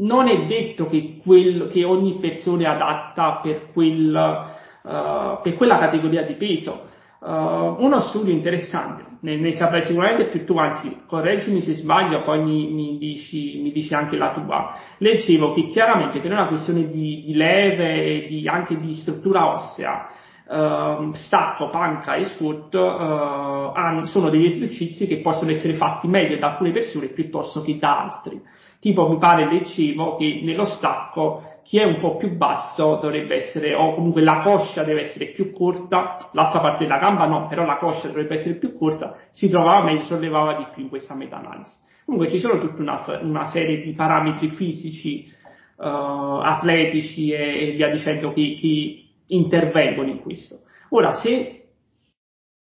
non è detto che, quel, che ogni persona è adatta per, quel, uh, per quella categoria di peso. Uh, uno studio interessante, ne, ne, saprai sicuramente più tu, anzi correggimi se sbaglio, poi mi, mi, dici, mi dici, anche la tua. Leggevo che chiaramente per una questione di, di leve e di, anche di struttura ossea, uh, stacco, panca e squat uh, sono degli esercizi che possono essere fatti meglio da alcune persone piuttosto che da altri. Tipo mi pare leggevo che nello stacco chi è un po' più basso dovrebbe essere, o comunque la coscia deve essere più corta, l'altra parte della gamba no, però la coscia dovrebbe essere più corta, si trovava meglio, sollevava di più in questa meta-analisi. Comunque ci sono tutta una, una serie di parametri fisici, uh, atletici e, e, via dicendo che, che intervengono in questo. Ora, se,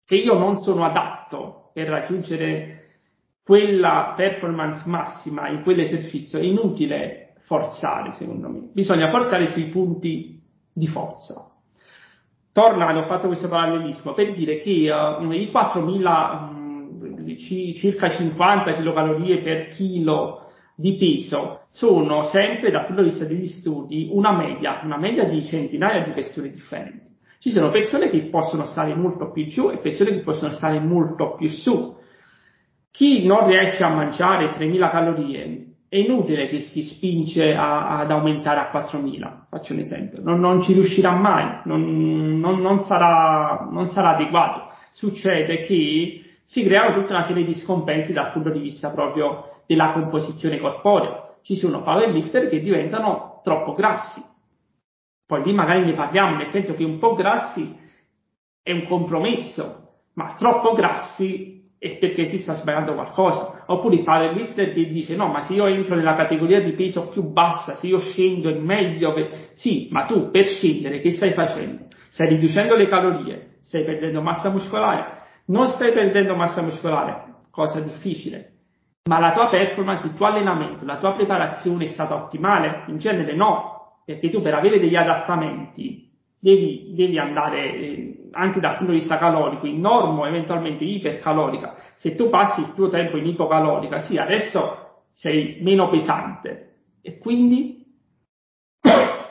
se io non sono adatto per raggiungere quella performance massima in quell'esercizio è inutile forzare, secondo me. Bisogna forzare sui punti di forza. Tornando, ho fatto questo parallelismo per dire che uh, i 4000, um, circa 50 kcal per chilo di peso sono sempre dal punto di vista degli studi una media, una media di centinaia di persone differenti. Ci sono persone che possono stare molto più giù e persone che possono stare molto più su. Chi non riesce a mangiare 3000 calorie è inutile che si spinge a, ad aumentare a 4000, faccio un esempio, non, non ci riuscirà mai, non, non, sarà, non sarà adeguato. Succede che si creano tutta una serie di scompensi dal punto di vista proprio della composizione corporea. Ci sono powerlifter che diventano troppo grassi. Poi lì magari ne parliamo, nel senso che un po' grassi è un compromesso, ma troppo grassi è perché si sta sbagliando qualcosa. Oppure il powerlifter che dice no, ma se io entro nella categoria di peso più bassa, se io scendo è meglio che... Sì, ma tu per scendere che stai facendo? Stai riducendo le calorie, stai perdendo massa muscolare, non stai perdendo massa muscolare, cosa difficile. Ma la tua performance, il tuo allenamento, la tua preparazione è stata ottimale? In genere no, perché tu per avere degli adattamenti devi, devi andare eh, anche dal punto di vista calorico in normo, eventualmente ipercalorica. Se tu passi il tuo tempo in ipocalorica, sì, adesso sei meno pesante e quindi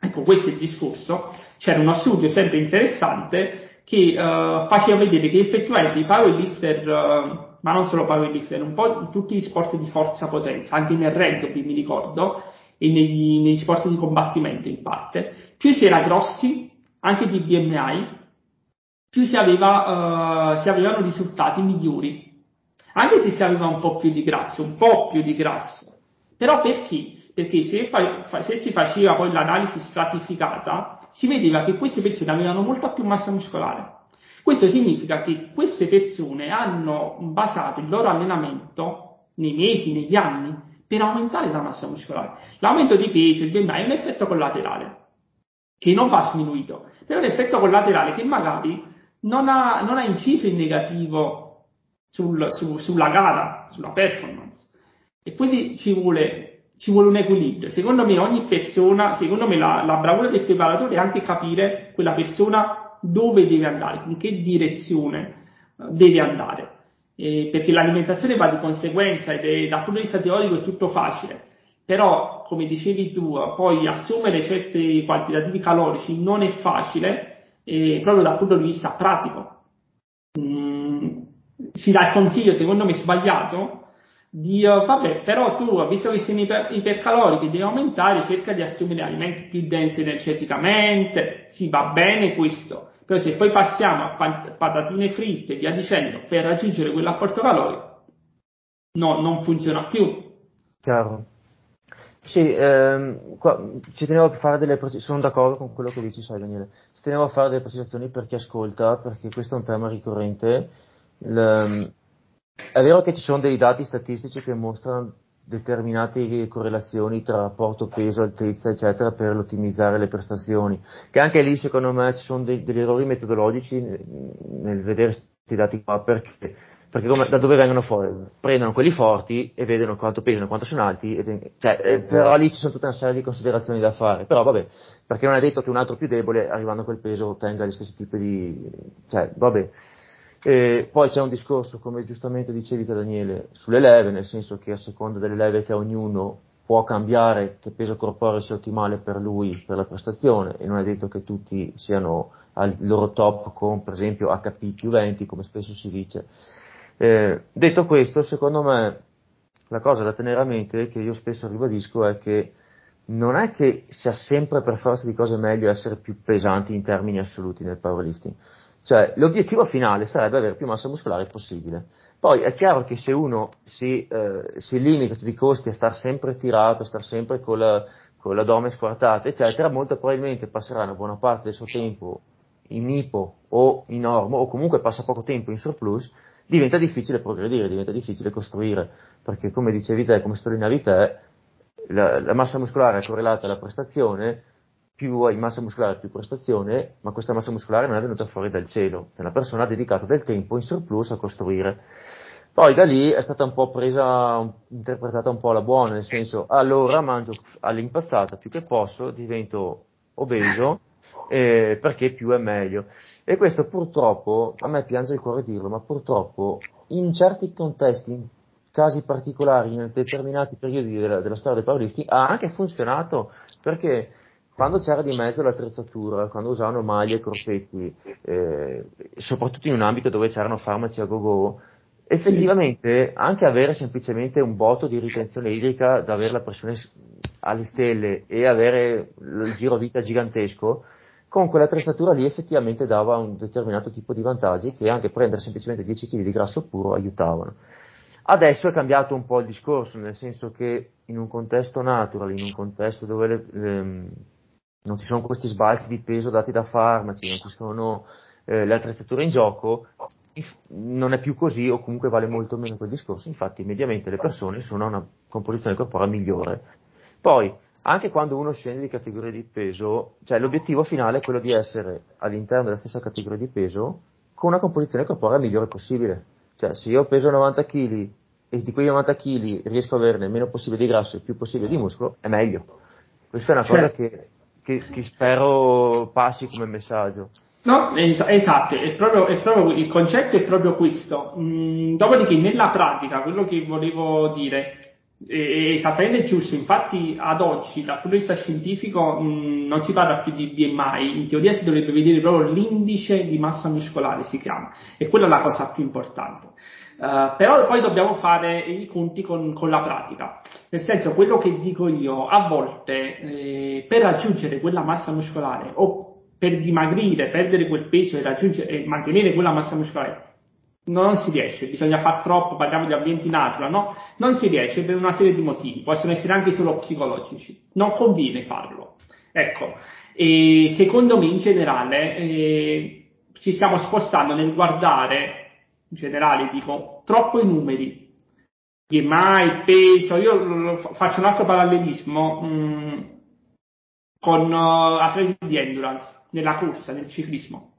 Ecco, questo è il discorso. C'era uno studio sempre interessante che uh, faceva vedere che effettivamente i powerlifter, uh, ma non solo powerlifter, un po' tutti gli sport di forza potenza, anche nel rugby mi ricordo, e negli, negli sport di combattimento in parte, più si era grossi, anche di BMI, più si, aveva, uh, si avevano risultati migliori. Anche se si aveva un po' più di grasso, un po' più di grasso. Però perché? Perché se, fa, se si faceva poi l'analisi stratificata, si vedeva che queste persone avevano molta più massa muscolare. Questo significa che queste persone hanno basato il loro allenamento nei mesi, negli anni, per aumentare la massa muscolare. L'aumento di peso, il BMI è un effetto collaterale che non va sminuito, però è un effetto collaterale che magari non ha, non ha inciso in negativo sul, su, sulla gara, sulla performance. E quindi ci vuole, ci vuole un equilibrio. Secondo me ogni persona, secondo me la, la bravura del preparatore è anche capire quella persona dove deve andare, in che direzione eh, deve andare. Eh, perché l'alimentazione va di conseguenza ed è, dal punto di vista teorico è tutto facile, però come dicevi tu, poi assumere certi quantitativi calorici non è facile, eh, proprio dal punto di vista pratico. Mm, si dà il consiglio, secondo me sbagliato, di uh, vabbè, però tu, visto che sei iper, ipercalorico e devi aumentare, cerca di assumere alimenti più densi energeticamente, sì, va bene questo, però se poi passiamo a patatine fritte e via dicendo per raggiungere quell'apporto calorico, no, non funziona più. Chiaro. Sì, ehm, qua, ci tenevo a fare delle precisazioni, sono d'accordo con quello che dici, sai Daniele, ci tenevo a fare delle precisazioni per chi ascolta, perché questo è un tema ricorrente. Il, è vero che ci sono dei dati statistici che mostrano determinate correlazioni tra rapporto peso, altezza, eccetera, per ottimizzare le prestazioni. Che anche lì, secondo me, ci sono dei, degli errori metodologici nel vedere questi dati qua, perché perché come, da dove vengono fuori? Prendono quelli forti e vedono quanto pesano, quanto sono alti, e, cioè, eh, però lì ci sono tutta una serie di considerazioni da fare, però vabbè, perché non è detto che un altro più debole, arrivando a quel peso, ottenga gli stessi tipi di... cioè, vabbè. E poi c'è un discorso, come giustamente dicevi te Daniele, sulle leve, nel senso che a seconda delle leve che ognuno può cambiare che peso corporeo sia ottimale per lui, per la prestazione, e non è detto che tutti siano al loro top con, per esempio, HP più 20, come spesso si dice. Eh, detto questo, secondo me, la cosa da tenere a mente, che io spesso ribadisco, è che non è che sia sempre per forza di cose meglio essere più pesanti in termini assoluti nel powerlifting. Cioè, l'obiettivo finale sarebbe avere più massa muscolare possibile. Poi è chiaro che se uno si, eh, si limita a tutti i costi a star sempre tirato, a star sempre con, la, con l'addome squartato, eccetera, molto probabilmente passerà una buona parte del suo tempo in ipo o in normo, o comunque passa poco tempo in surplus, diventa difficile progredire, diventa difficile costruire, perché come dicevi te, come sottolineavi te, la, la massa muscolare è correlata alla prestazione, più hai massa muscolare più prestazione, ma questa massa muscolare non è venuta fuori dal cielo, è una persona ha dedicato del tempo in surplus a costruire. Poi da lì è stata un po' presa, interpretata un po' alla buona, nel senso allora mangio all'impazzata più che posso, divento obeso eh, perché più è meglio. E questo purtroppo, a me piange il cuore dirlo, ma purtroppo in certi contesti, in casi particolari, in determinati periodi della, della storia del powerlifting, ha anche funzionato perché quando c'era di mezzo l'attrezzatura, quando usavano maglie e corsetti, eh, soprattutto in un ambito dove c'erano farmaci a go-go, effettivamente anche avere semplicemente un botto di ritenzione idrica da avere la pressione alle stelle e avere il giro vita gigantesco, con quell'attrezzatura lì effettivamente dava un determinato tipo di vantaggi che anche prendere semplicemente 10 kg di grasso puro aiutavano. Adesso è cambiato un po' il discorso, nel senso che in un contesto natural, in un contesto dove le, le, non ci sono questi sbalzi di peso dati da farmaci, non ci sono eh, le attrezzature in gioco, non è più così o comunque vale molto meno quel discorso, infatti mediamente le persone sono a una composizione corporale migliore. Poi, anche quando uno scende di categoria di peso, cioè l'obiettivo finale è quello di essere all'interno della stessa categoria di peso con una composizione corporale migliore possibile. Cioè, se io peso 90 kg e di quei 90 kg riesco ad averne il meno possibile di grasso e il più possibile di muscolo, è meglio. Questa è una cosa certo. che, che, che spero passi come messaggio. No, esatto, è proprio, è proprio, il concetto è proprio questo. Mm, dopodiché, nella pratica, quello che volevo dire è esattamente giusto. Infatti, ad oggi, dal punto di vista scientifico, mm, non si parla più di BMI. In teoria si dovrebbe vedere proprio l'indice di massa muscolare, si chiama, e quella è la cosa più importante. Uh, però poi dobbiamo fare i conti con, con, la pratica. Nel senso, quello che dico io, a volte eh, per raggiungere quella massa muscolare o per dimagrire, perdere quel peso e, e mantenere quella massa muscolare, non si riesce, bisogna far troppo, parliamo di ambienti natural, no? Non si riesce per una serie di motivi, possono essere anche solo psicologici, non conviene farlo. Ecco, e secondo me in generale eh, ci stiamo spostando nel guardare, in generale dico, troppo i numeri, mai peso, io faccio un altro parallelismo mh, mm, con uh, atleti di endurance nella corsa, nel ciclismo.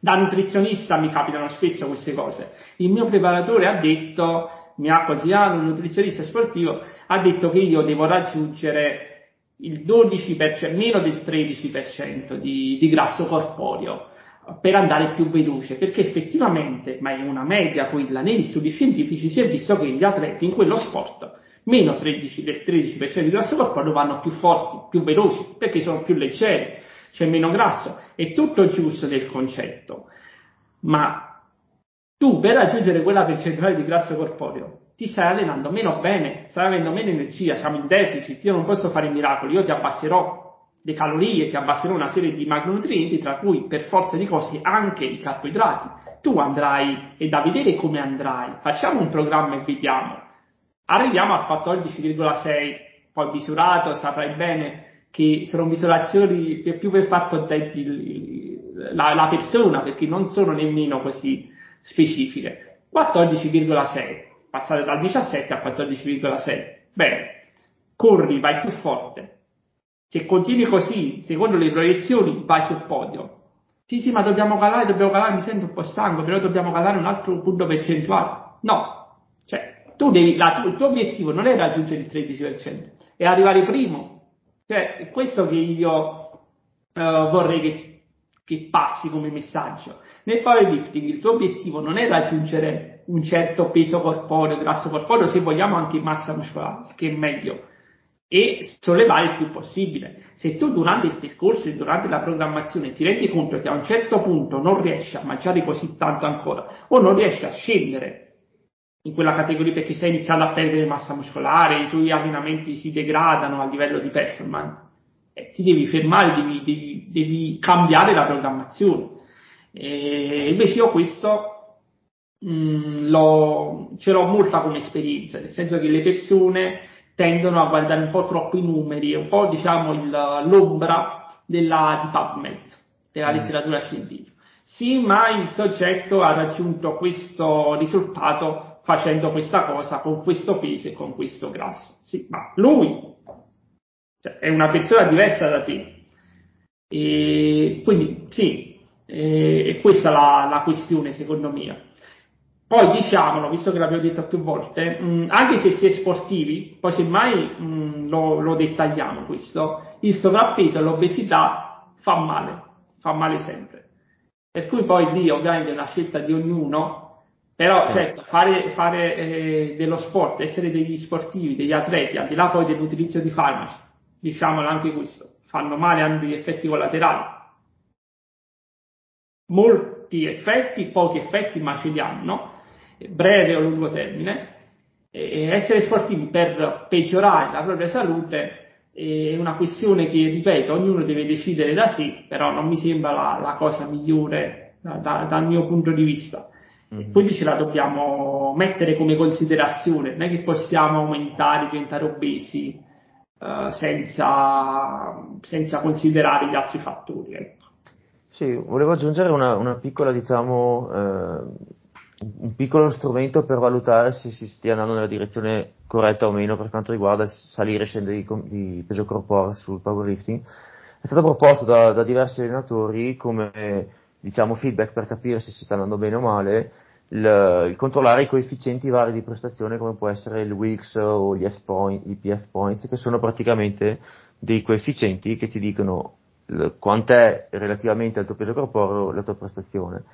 Da nutrizionista mi capitano spesso queste cose. Il mio preparatore ha detto, mi ha consigliato un nutrizionista sportivo, ha detto che io devo raggiungere il 12%, meno del 13% di, di grasso corporeo per andare più veloce, perché effettivamente, ma è una media quella, negli studi scientifici si è visto che gli atleti in quello sport meno 13, del 13% di grasso corporeo vanno più forti, più veloci, perché sono più leggeri, c'è meno grasso, è tutto giusto del concetto, ma tu per raggiungere quella percentuale di grasso corporeo ti stai allenando meno bene, stai avendo meno energia, siamo in deficit, io non posso fare miracoli, io ti abbasserò le calorie, ti abbasserò una serie di macronutrienti, tra cui per forza di cose anche i carboidrati. Tu andrai, e da vedere come andrai, facciamo un programma e vediamo. Arriviamo al 14,6, poi misurato, saprai bene che sono misurazioni più per far contenti la, la persona, perché non sono nemmeno così specifiche. 14,6, passate dal 17 a 14,6. Bene, corri, vai più forte. Se continui così, secondo le proiezioni, vai sul podio. Sì, sì, ma dobbiamo calare, dobbiamo calare, mi sento un po' stanco, però dobbiamo calare un altro punto percentuale. No, cioè, tu devi, la, il tuo obiettivo non è raggiungere il 13%, è arrivare primo cioè, è questo che io uh, vorrei che, che passi come messaggio. Nel powerlifting il tuo obiettivo non è raggiungere un certo peso corporeo, grasso corporeo, se vogliamo anche massa muscolare, che è meglio. E sollevare il più possibile. Se tu durante il percorso e durante la programmazione ti rendi conto che a un certo punto non riesci a mangiare così tanto ancora o non riesci a scendere in quella categoria perché sei iniziato a perdere massa muscolare, i tuoi allenamenti si degradano a livello di performance, eh, ti devi fermare, devi, devi, devi cambiare la programmazione. E invece io questo mh, mm, l'ho, ce l'ho molta come esperienza, nel senso che le persone tendono a guardare un po' troppo i numeri, un po' diciamo il, l'ombra della, di PubMed, della mm. letteratura scientifica. Sì, ma il soggetto ha raggiunto questo risultato facendo questa cosa con questo peso e con questo grasso. Sì, ma lui cioè, è una persona diversa da te. E quindi sì, è questa la, la questione secondo me. Poi diciamolo, visto che l'abbiamo detto più volte, mh, mm, anche se si è sportivi, poi semmai mh, mm, lo, lo dettagliamo questo, il sovrappeso e l'obesità fa male, fa male sempre. Per cui poi lì ovviamente è una scelta di ognuno, però certo, fare, fare eh, dello sport, essere degli sportivi, degli atleti, al di là poi dell'utilizzo di farmaci, diciamolo anche questo, fanno male, hanno degli effetti collaterali. Molti effetti, pochi effetti, ma ce li hanno breve o lungo termine, e essere sportivi per peggiorare la propria salute è una questione che, ripeto, ognuno deve decidere da sé, però non mi sembra la, la cosa migliore da, da, dal mio punto di vista. Mm-hmm. Quindi ce la dobbiamo mettere come considerazione, non è che possiamo aumentare, diventare obesi uh, senza, senza, considerare gli altri fattori. Ecco. Sì, volevo aggiungere una, una piccola, diciamo, eh un piccolo strumento per valutare se si stia andando nella direzione corretta o meno per quanto riguarda salire e scendere di, di peso corporeo sul powerlifting. È stato proposto da, da, diversi allenatori come diciamo, feedback per capire se si sta andando bene o male, il, il controllare i coefficienti vari di prestazione come può essere il Wix o gli F-point, i PF points, che sono praticamente dei coefficienti che ti dicono quant'è relativamente al tuo peso corporeo la tua prestazione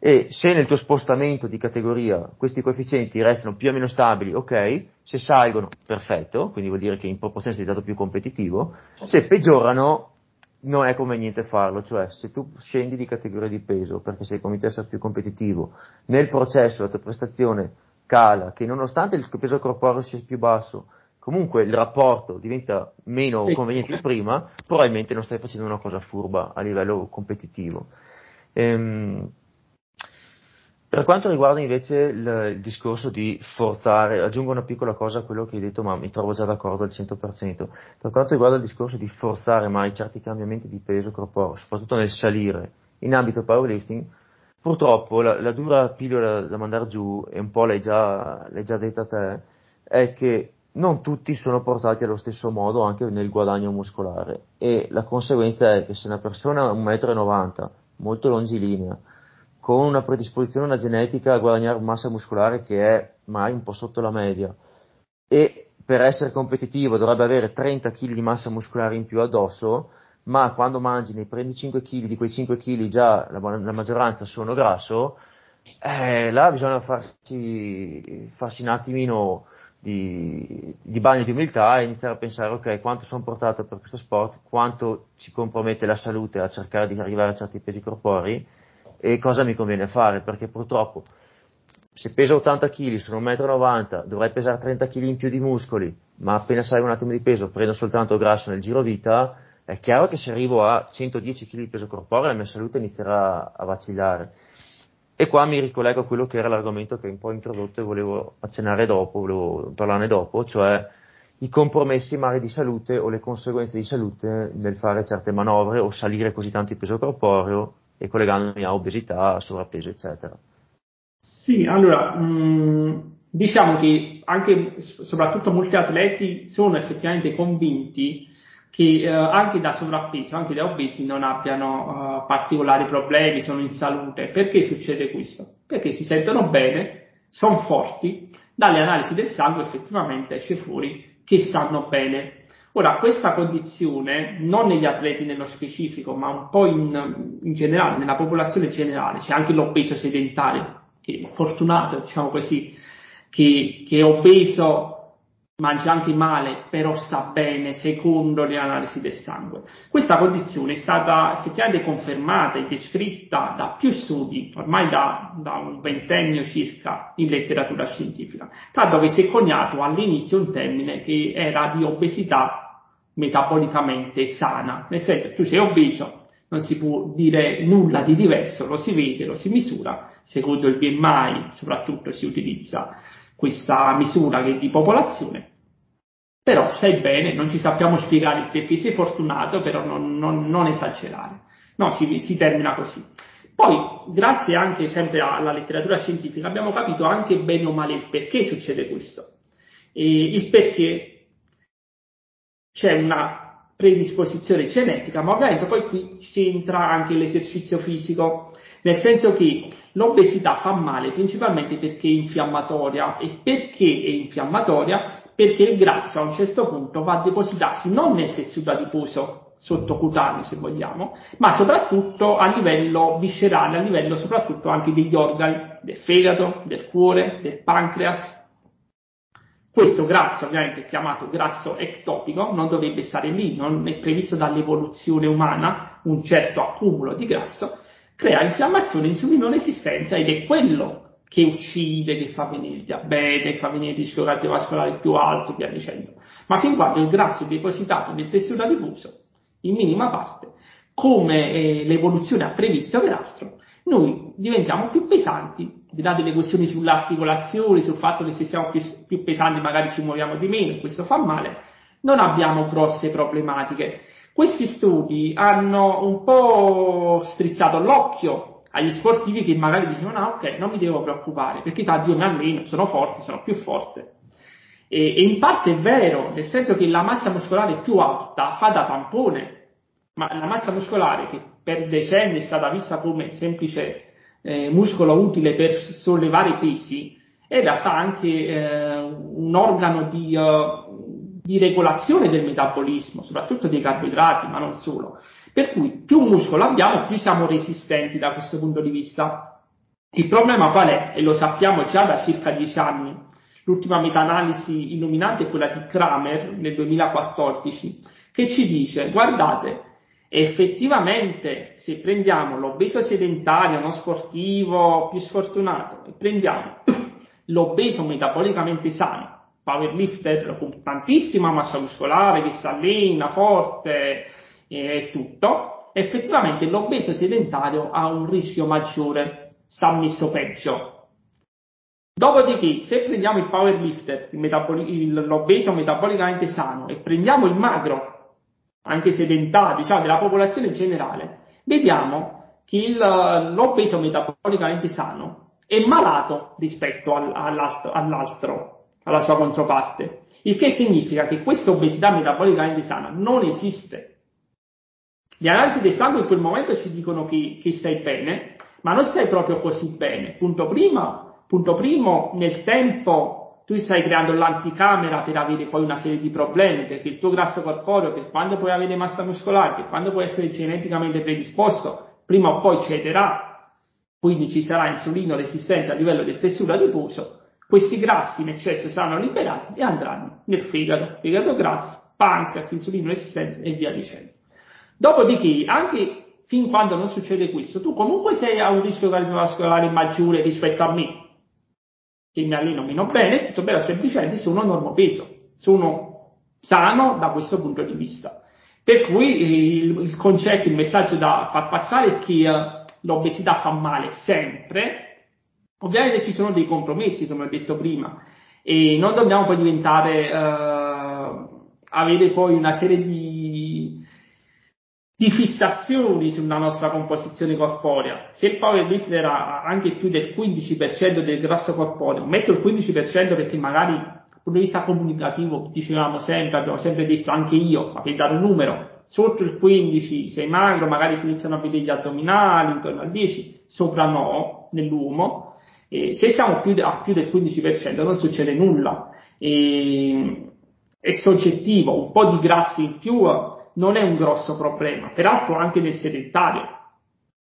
e se nel tuo spostamento di categoria questi coefficienti restano più o meno stabili, ok, se salgono, perfetto, quindi vuol dire che in proporzione sei diventato più competitivo, se peggiorano non è conveniente farlo, cioè se tu scendi di categoria di peso perché sei convinto di essere più competitivo, nel processo la tua prestazione cala, che nonostante il peso corporeo sia più basso, comunque il rapporto diventa meno conveniente di prima, probabilmente non stai facendo una cosa furba a livello competitivo. Ehm, per quanto riguarda invece il, il, discorso di forzare, aggiungo una piccola cosa a quello che hai detto, ma mi trovo già d'accordo al 100%. Per quanto riguarda il discorso di forzare mai certi cambiamenti di peso corporeo, soprattutto nel salire in ambito powerlifting, purtroppo la, la dura pillola da mandare giù, e un po' l'hai già, l'hai già detta te, è che non tutti sono portati allo stesso modo anche nel guadagno muscolare e la conseguenza è che se una persona ha 1,90 m, molto longilinea, con una predisposizione, una genetica a guadagnare massa muscolare che è mai un po' sotto la media. E per essere competitivo dovrebbe avere 30 kg di massa muscolare in più addosso, ma quando mangi ne prendi 5 kg, di quei 5 kg già la, la maggioranza sono grasso, eh, là bisogna farsi, farsi un attimino di, di, bagno di umiltà e iniziare a pensare ok quanto sono portato per questo sport, quanto ci compromette la salute a cercare di arrivare a certi pesi corporei e cosa mi conviene fare, perché purtroppo se peso 80 kg, sono 1,90 m, dovrei pesare 30 kg in più di muscoli, ma appena salgo un attimo di peso prendo soltanto grasso nel giro vita, è chiaro che se arrivo a 110 kg di peso corporeo la mia salute inizierà a vacillare. E qua mi ricollego a quello che era l'argomento che un po' introdotto e volevo accennare dopo, volevo parlarne dopo, cioè i compromessi magari di salute o le conseguenze di salute nel fare certe manovre o salire così tanto di peso corporeo e collegandomi a obesità, sovrappeso, eccetera. Sì, allora, mh, mm, diciamo che anche, soprattutto molti atleti sono effettivamente convinti che eh, anche da sovrappeso, anche da obesi non abbiano uh, particolari problemi, sono in salute. Perché succede questo? Perché si sentono bene, sono forti, dalle analisi del sangue effettivamente esce fuori che stanno bene. Ora, questa condizione, non negli atleti nello specifico, ma un po' in, in generale, nella popolazione generale, c'è anche l'obeso sedentario, che è fortunato, diciamo così, che, che è obeso mangia anche male, però sta bene secondo le analisi del sangue. Questa condizione è stata effettivamente confermata e descritta da più studi, ormai da, da un ventennio circa, in letteratura scientifica, tanto che si è coniato all'inizio un termine che era di obesità metabolicamente sana, nel senso tu sei obeso, non si può dire nulla di diverso, lo si vede, lo si misura, secondo il BMI soprattutto si utilizza questa misura che è di popolazione, però sai bene, non ci sappiamo spiegare il perché sei fortunato, però non, non, non esagerare. No, si, si termina così. Poi, grazie anche sempre alla letteratura scientifica, abbiamo capito anche bene o male il perché succede questo. E il perché c'è una predisposizione genetica, ma ovviamente poi qui c'entra anche l'esercizio fisico, nel senso che l'obesità fa male principalmente perché è infiammatoria e perché è infiammatoria? Perché il grasso a un certo punto va a depositarsi non nel tessuto adiposo sottocutaneo se vogliamo, ma soprattutto a livello viscerale, a livello soprattutto anche degli organi, del fegato, del cuore, del pancreas. Questo grasso ovviamente chiamato grasso ectopico non dovrebbe stare lì, non è previsto dall'evoluzione umana un certo accumulo di grasso, crea infiammazione e insulinoresistenza ed è quello che uccide, che fa venire il diabete, che fa venire il rischio cardiovascolare più alto, via dicendo. Ma fin quando il grasso è depositato nel tessuto adiposo, in minima parte, come eh, l'evoluzione ha previsto peraltro, noi diventiamo più pesanti, di là delle questioni sull'articolazione, sul fatto che se siamo più, più pesanti magari ci muoviamo di meno, questo fa male, non abbiamo grosse problematiche. Questi studi hanno un po' strizzato l'occhio agli sportivi che magari dicono no, ok, non mi devo preoccupare, perché tanto io mi alleno, sono forte, sono più forte. E, e, in parte è vero, nel senso che la massa muscolare più alta fa da tampone, ma la massa muscolare che per decenni è stata vista come semplice eh, muscolo utile per sollevare pesi, in realtà anche eh, un organo di, uh, di regolazione del metabolismo, soprattutto dei carboidrati, ma non solo. Per cui più muscolo abbiamo, più siamo resistenti da questo punto di vista. Il problema qual è? E lo sappiamo già da circa dieci anni. L'ultima meta-analisi illuminante è quella di Kramer nel 2014, che ci dice, guardate, effettivamente se prendiamo l'obeso sedentario, non sportivo, più sfortunato, e prendiamo l'obeso metabolicamente sano, powerlifter con tantissima massa muscolare, che si allena forte e tutto, effettivamente l'obeso sedentario ha un rischio maggiore, sta messo peggio. Dopodiché, se prendiamo il powerlifter, il metaboli- il, l'obeso metabolicamente sano, e prendiamo il magro, anche sedentario, diciamo, della popolazione generale, vediamo che il, l'obeso metabolicamente sano è malato rispetto al, all'altro, all'altro alla sua controparte, il che significa che questa obesità metabolicamente sana non esiste. Le analisi del sangue in quel momento ci dicono che, che stai bene, ma non stai proprio così bene. Punto primo, punto primo, nel tempo tu stai creando l'anticamera per avere poi una serie di problemi, perché il tuo grasso corporeo, per quando puoi avere massa muscolare, per quando puoi essere geneticamente predisposto, prima o poi cederà, quindi ci sarà insulino resistenza a livello del tessuto adiposo, questi grassi in eccesso saranno liberati e andranno nel fegato, fegato grasso, pancreas, insulino resistenza e via dicendo. Dopodiché, anche fin quando non succede questo, tu comunque sei a un rischio cardiovascolare maggiore rispetto a me, che mi alleno meno bene, tutto bello semplicemente sono normopeso, sono sano da questo punto di vista. Per cui il, il concetto, il messaggio da far passare è che uh, l'obesità fa male sempre, Ovviamente ci sono dei compromessi, come ho detto prima, e non dobbiamo poi diventare, eh, avere poi una serie di, di fissazioni sulla nostra composizione corporea. Se il powerlifter ha anche più del 15% del grasso corporeo, metto il 15% perché magari dal punto di vista comunicativo dicevamo sempre, abbiamo sempre detto anche io, ma per dare un numero, sotto il 15 sei magro, magari si iniziano a vedere gli addominali, intorno al 10, sopra no, nell'uomo, e se siamo più a più del 15% non succede nulla. E, è soggettivo, un po' di grassi in più non è un grosso problema, peraltro anche nel sedentario,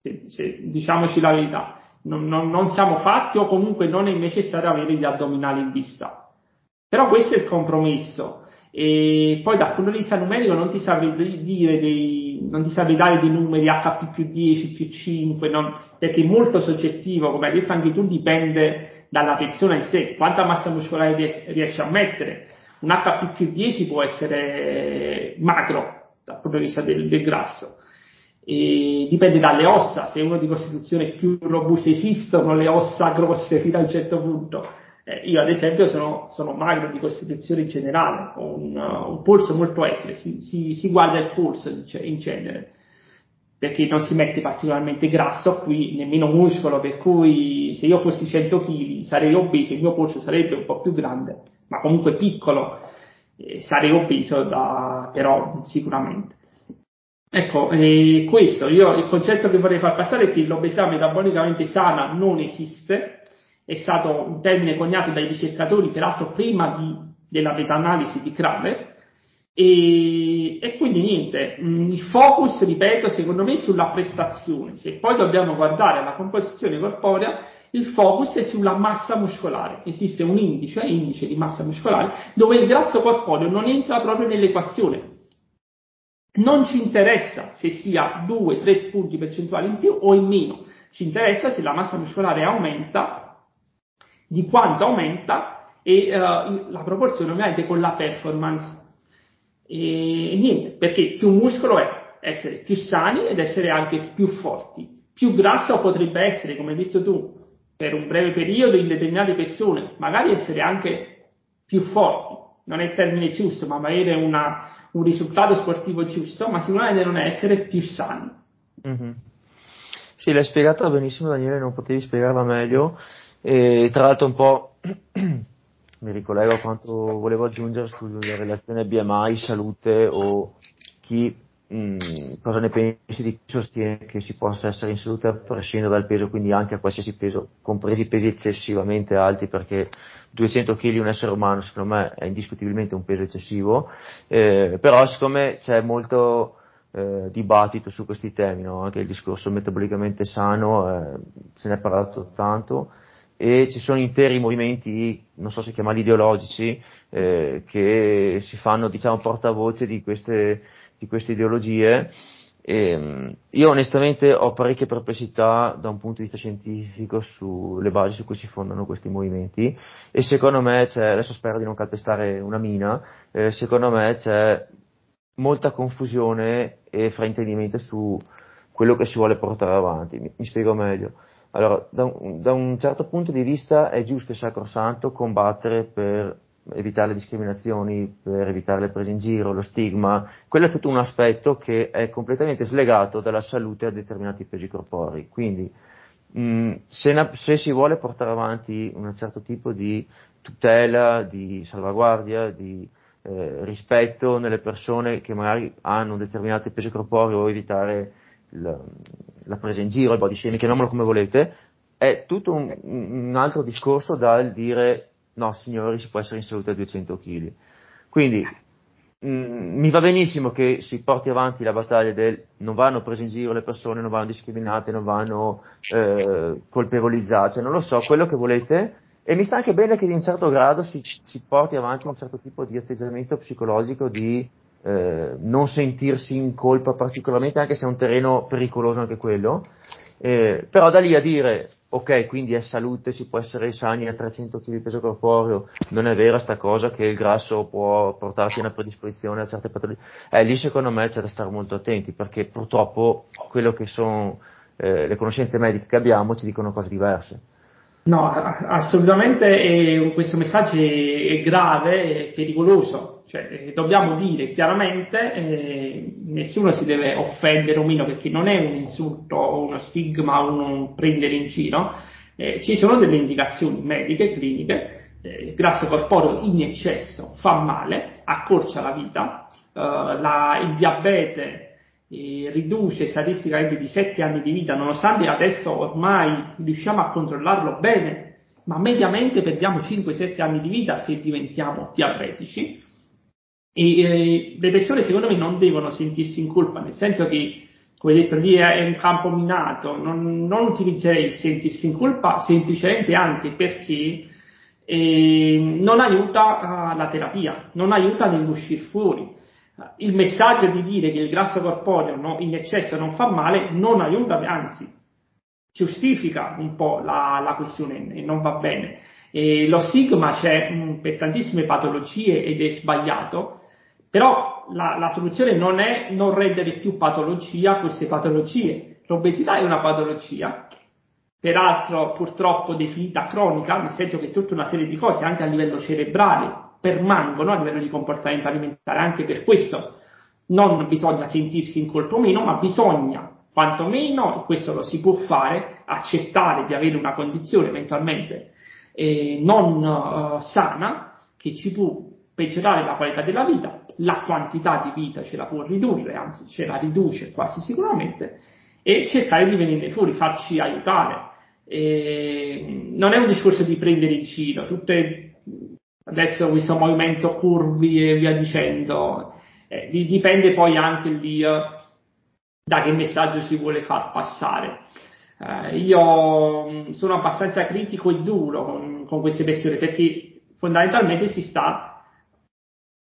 se, se, diciamoci la verità, non, non, non, siamo fatti o comunque non è necessario avere gli addominali in vista. Però questo è il compromesso. E poi dal punto di vista numerico non ti saprei dire dei, non ti saprei dare dei numeri HP più 10, più 5, non, perché è molto soggettivo, come hai detto anche tu, dipende dalla persona in sé, quanta massa muscolare riesce a mettere. Un HP più 10 può essere macro dal punto di vista del, del grasso. E dipende dalle ossa, se uno di costituzione più robusta esistono le ossa grosse fino a un certo punto. Eh, io ad esempio sono, sono, magro di costituzione in generale, ho un, un polso molto esile, si, si, si, guarda il polso in genere, perché non si mette particolarmente grasso qui, nemmeno muscolo, per cui se io fossi 100 kg sarei obeso, il mio polso sarebbe un po' più grande, ma comunque piccolo, sarei obeso da, però sicuramente. Ecco, eh, questo, io il concetto che vorrei far passare è che l'obesità metabolicamente sana non esiste, è stato un termine coniato dai ricercatori, peraltro prima di, della meta-analisi di Kramer, e, e, quindi niente, mm, il focus, ripeto, secondo me sulla prestazione. Se poi dobbiamo guardare la composizione corporea, il focus è sulla massa muscolare. Esiste un indice, indice di massa muscolare, dove il grasso corporeo non entra proprio nell'equazione. Non ci interessa se sia 2-3 punti percentuali in più o in meno, ci interessa se la massa muscolare aumenta di quanto aumenta e uh, la proporzione ovviamente con la performance. E, niente, perché più muscolo è essere più sani ed essere anche più forti. Più grasso potrebbe essere, come hai detto tu, per un breve periodo in determinate persone, magari essere anche più forti. Non è il termine giusto, ma avere una, un risultato sportivo giusto, ma sicuramente non è essere più sani. Mm-hmm. Sì, l'hai spiegata benissimo Daniele, non potevi spiegarla meglio. E tra l'altro un po' mi ricollego a quanto volevo aggiungere sulla relazione BMI, salute o chi mm, cosa ne pensi di chi sostiene che si possa essere in salute a prescindere dal peso, quindi anche a qualsiasi peso, compresi pesi eccessivamente alti, perché 200 kg un essere umano secondo me è indiscutibilmente un peso eccessivo, eh, però siccome c'è molto eh, dibattito su questi temi, no? anche il discorso metabolicamente sano, eh, se ne è parlato tanto, e ci sono interi movimenti, non so se chiamarli ideologici, eh, che si fanno diciamo portavoce di queste, di queste ideologie. E, mm, io onestamente ho parecchie perplessità da un punto di vista scientifico sulle basi su cui si fondano questi movimenti e secondo me c'è, adesso spero di non calpestare una mina, eh, secondo me c'è molta confusione e fraintendimento su quello che si vuole portare avanti. Mi, mi spiego meglio. Allora, da un, da un, certo punto di vista è giusto e sacrosanto combattere per evitare le discriminazioni, per evitare le prese in giro, lo stigma. Quello è tutto un aspetto che è completamente slegato dalla salute a determinati pesi corporei. Quindi, mh, se, se, si vuole portare avanti un certo tipo di tutela, di salvaguardia, di eh, rispetto nelle persone che magari hanno un determinato peso corporeo o evitare la, la presa in giro, il body shaming, chiamiamolo come volete, è tutto un, un, altro discorso dal dire no signori si può essere in salute a 200 kg. Quindi mh, mm, mi va benissimo che si porti avanti la battaglia del non vanno prese in giro le persone, non vanno discriminate, non vanno eh, colpevolizzate, cioè non lo so, quello che volete. E mi sta anche bene che in un certo grado si, si porti avanti un certo tipo di atteggiamento psicologico di eh, non sentirsi in colpa particolarmente, anche se è un terreno pericoloso anche quello, eh, però da lì a dire ok, quindi è salute, si può essere sani a 300 kg di peso corporeo, non è vera sta cosa che il grasso può portarti a una predisposizione a certe patologie, eh, lì secondo me c'è da stare molto attenti, perché purtroppo quello che sono eh, le conoscenze mediche che abbiamo ci dicono cose diverse. No, assolutamente eh, questo messaggio è grave e pericoloso cioè, eh, dobbiamo dire chiaramente, eh, nessuno si deve offendere o meno perché non è un insulto o uno stigma o un prendere in giro, eh, ci sono delle indicazioni mediche, cliniche, eh, grasso corporeo in eccesso fa male, accorcia la vita, eh, la, il diabete eh, riduce statisticamente di 7 anni di vita, nonostante adesso ormai riusciamo a controllarlo bene, ma mediamente perdiamo 5-7 anni di vita se diventiamo diabetici. E eh, le persone secondo me non devono sentirsi in colpa, nel senso che, come detto lì, è un campo minato, non, non utilizzerei il sentirsi in colpa semplicemente anche perché e non aiuta uh, la terapia, non aiuta nell'uscire fuori. Il messaggio di dire che il grasso corporeo no, in eccesso non fa male non aiuta, anzi giustifica un po' la, la questione e non va bene. E lo stigma c'è mh, per tantissime patologie ed è sbagliato, però la, la, soluzione non è non rendere più patologia queste patologie. L'obesità è una patologia, peraltro purtroppo definita cronica, nel senso che tutta una serie di cose anche a livello cerebrale permangono a livello di comportamento alimentare, anche per questo non bisogna sentirsi in colpo meno, ma bisogna quantomeno, e questo lo si può fare, accettare di avere una condizione eventualmente eh, non uh, sana che ci può peggiorare la qualità della vita, la quantità di vita ce la può ridurre, anzi ce la riduce quasi sicuramente, e cercare di venire fuori, farci aiutare. E non è un discorso di prendere in giro, tutte, adesso questo movimento curvi e via dicendo, eh, dipende poi anche lì da che messaggio si vuole far passare. Uh, io mm, sono abbastanza critico e duro con, con queste persone perché fondamentalmente si sta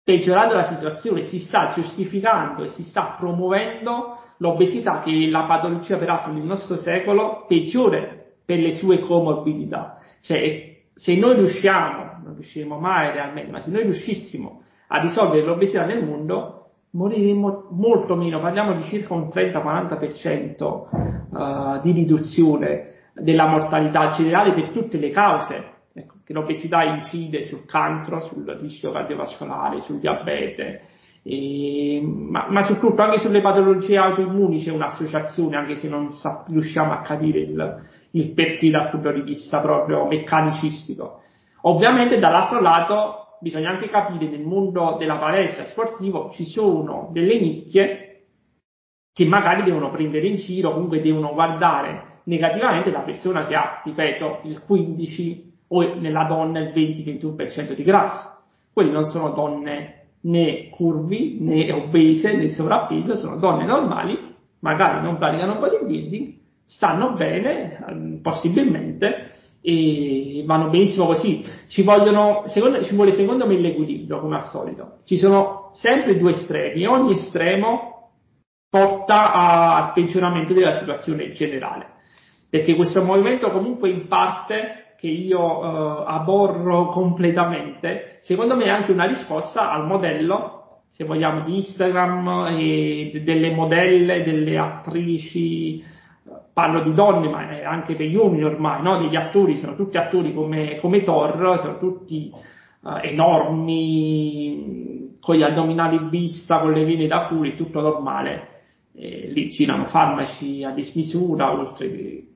peggiorando la situazione, si sta giustificando e si sta promuovendo l'obesità che è la patologia peraltro del nostro secolo peggiore per le sue comorbidità. Cioè, se noi riusciamo, non riusciremo mai realmente, ma se noi riuscissimo a risolvere l'obesità nel mondo, moriremo molto meno, parliamo di circa un 30-40% uh, di riduzione della mortalità generale per tutte le cause Ecco, che l'obesità incide sul cancro, sul rischio cardiovascolare, sul diabete, e, ma, ma, soprattutto anche sulle patologie autoimmuni c'è un'associazione, anche se non sa, riusciamo a capire il, il perché dal punto di vista proprio meccanicistico. Ovviamente dall'altro lato bisogna anche capire nel mondo della palestra sportivo ci sono delle nicchie che magari devono prendere in giro, comunque devono guardare negativamente la persona che ha, ripeto, il 15 o nella donna il 20-21% di grasso. Quelli non sono donne né curvi, né obese, né sovrappeso, sono donne normali, magari non praticano bodybuilding, stanno bene, ehm, possibilmente, e vanno benissimo così. Ci, vogliono, secondo, ci vuole secondo me l'equilibrio, come al solito. Ci sono sempre due estremi ogni estremo porta al peggioramento della situazione generale. Perché questo movimento comunque in parte che io uh, aborro completamente, secondo me è anche una risposta al modello, se vogliamo, di Instagram e delle modelle, delle attrici, parlo di donne, ma anche per gli uomini ormai, no? degli attori, sono tutti attori come, come Thor, sono tutti uh, enormi, con gli addominali in vista, con le vene da fuori, tutto normale. E lì girano farmaci a dismisura, oltre che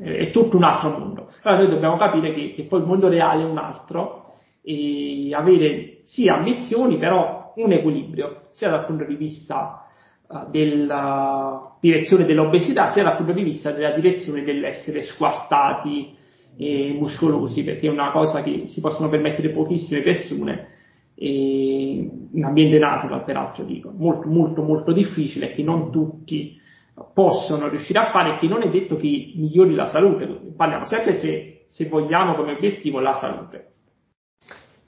è tutto un altro mondo. Allora noi dobbiamo capire che, che poi il mondo reale è un altro e avere sì ambizioni, però un equilibrio, sia dal punto di vista uh, della direzione dell'obesità, sia dal punto di vista della direzione dell'essere squartati e muscolosi, perché è una cosa che si possono permettere pochissime persone in ambiente natural peraltro dico, molto molto molto difficile che non tutti possono riuscire a fare che non è detto che migliori la salute, parliamo sempre se, se vogliamo come obiettivo la salute.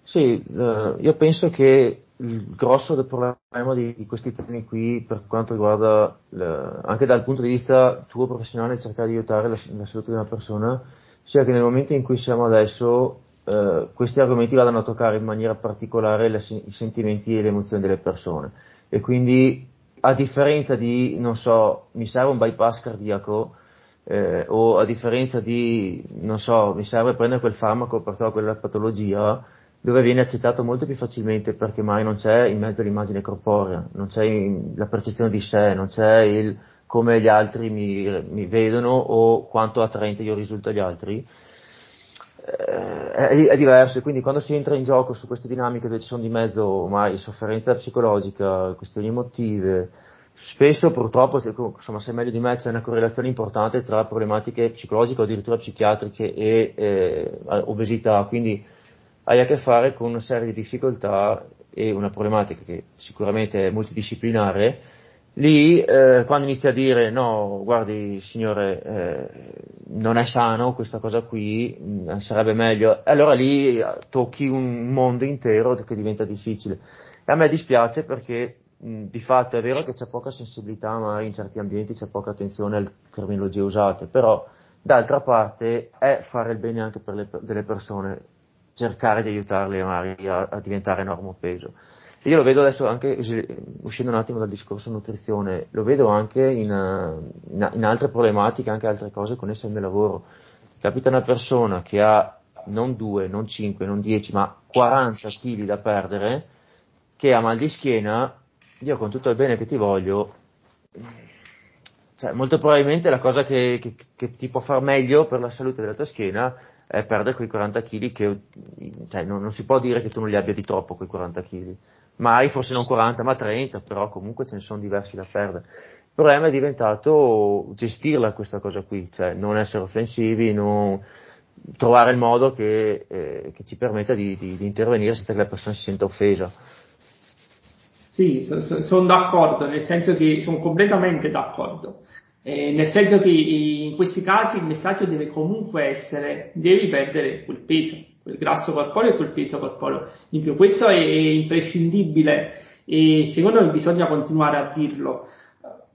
Sì, eh, io penso che il grosso del problema di, di questi temi qui, per quanto riguarda le, anche dal punto di vista tuo professionale, cercare di aiutare la, la, salute di una persona, sia che nel momento in cui siamo adesso, eh, questi argomenti vadano a toccare in maniera particolare le, i sentimenti e le emozioni delle persone. E quindi a differenza di, non so, mi serve un bypass cardiaco, eh, o a differenza di, non so, mi serve prendere quel farmaco perché ho quella patologia, dove viene accettato molto più facilmente perché mai non c'è in mezzo l'immagine corporea, non c'è la percezione di sé, non c'è il come gli altri mi, mi vedono o quanto attraente io risulto agli altri. Eh, è, è, diverso, quindi quando si entra in gioco su queste dinamiche dove ci sono di mezzo ormai sofferenza psicologica, questioni emotive, spesso purtroppo, insomma, se meglio di me, c'è una correlazione importante tra problematiche psicologiche o addirittura psichiatriche e eh, obesità, quindi hai a che fare con una serie di difficoltà e una problematica che sicuramente è multidisciplinare lì eh, quando inizia a dire no, guardi signore, eh, non è sano questa cosa qui, mh, mm, sarebbe meglio, allora lì eh, tocchi un mondo intero che diventa difficile. E a me dispiace perché mh, mm, di fatto è vero che c'è poca sensibilità, magari in certi ambienti c'è poca attenzione alle terminologie usate, però d'altra parte è fare il bene anche per le, delle persone, cercare di aiutarle magari a, a diventare normopeso. Io lo vedo adesso anche, uscendo un attimo dal discorso nutrizione, lo vedo anche in, in, in altre problematiche, anche altre cose connesse al mio lavoro. Capita una persona che ha non 2, non 5, non 10, ma 40 kg da perdere, che ha mal di schiena, io con tutto il bene che ti voglio, cioè, molto probabilmente la cosa che, che, che, ti può far meglio per la salute della tua schiena è perdere quei 40 kg che cioè, non, non, si può dire che tu non li abbia di troppo quei 40 kg mai forse non 40 ma 30, però comunque ce ne sono diversi da perdere. Il problema è diventato gestirla questa cosa qui, cioè non essere offensivi, non, trovare il modo che, eh, che ci permetta di, di, di, intervenire senza che la persona si senta offesa. Sì, sono son d'accordo, nel senso che sono completamente d'accordo. Eh, nel senso che in questi casi il messaggio deve comunque essere devi perdere quel peso, quel grasso corporeo e quel peso corporeo in più. Questo è imprescindibile e secondo me bisogna continuare a dirlo.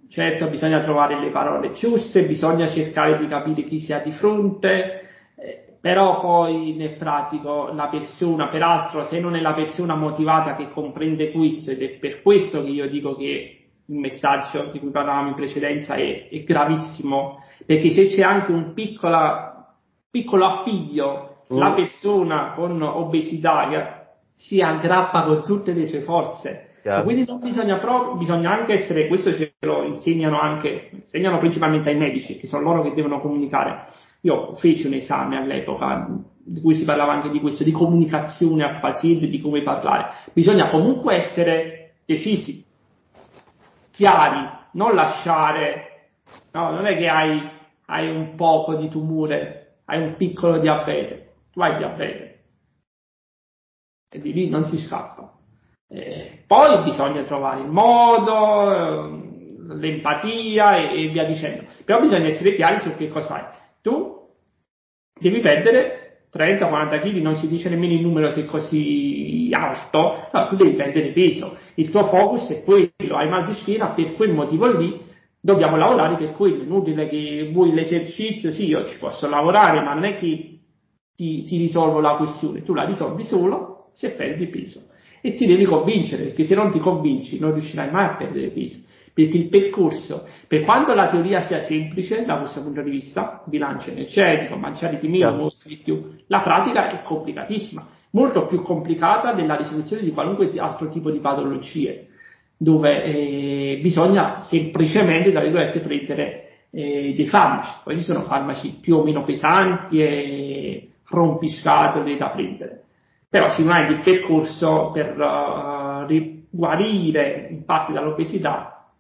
Certo, bisogna trovare le parole giuste, bisogna cercare di capire chi si ha di fronte, eh, però poi nel pratico la persona, peraltro se non è la persona motivata che comprende questo ed è per questo che io dico che il messaggio di cui parlavamo in precedenza è, è gravissimo, perché se c'è anche un piccola, piccolo appiglio la mm. persona con obesità si aggrappa con tutte le sue forze. Yeah. Quindi non bisogna proprio, bisogna anche essere, questo ce lo insegnano anche, insegnano principalmente ai medici, che sono loro che devono comunicare. Io feci un esame all'epoca di cui si parlava anche di questo, di comunicazione al paziente, di come parlare. Bisogna comunque essere decisi, chiari, non lasciare, no, non è che hai, hai un poco di tumore, hai un piccolo diabete tu hai diabete e di lì non si scappa. Eh, poi bisogna trovare il modo, eh, l'empatia e, e, via dicendo. Però bisogna essere chiari su che cosa hai. Tu devi perdere 30-40 kg, non si dice nemmeno il numero se è così alto, no, tu devi perdere peso. Il tuo focus è quello, hai mal di schiena, per quel motivo lì dobbiamo lavorare per quello. Inutile che vuoi l'esercizio, sì, io ci posso lavorare, ma non è che ti, ti risolvo la questione, tu la risolvi solo se perdi peso. E ti devi convincere, perché se non ti convinci non riuscirai mai a perdere peso. Perché il percorso, per quanto la teoria sia semplice da questo punto di vista, bilancio energetico, mangiare di meno, mostri di più, la pratica è complicatissima, molto più complicata della risoluzione di qualunque altro tipo di patologie, dove eh, bisogna semplicemente, tra virgolette, prendere eh, dei farmaci. Poi ci sono farmaci più o meno pesanti e rompiscatole da prendere. Però sicuramente il percorso per uh, guarire in parte dall'obesità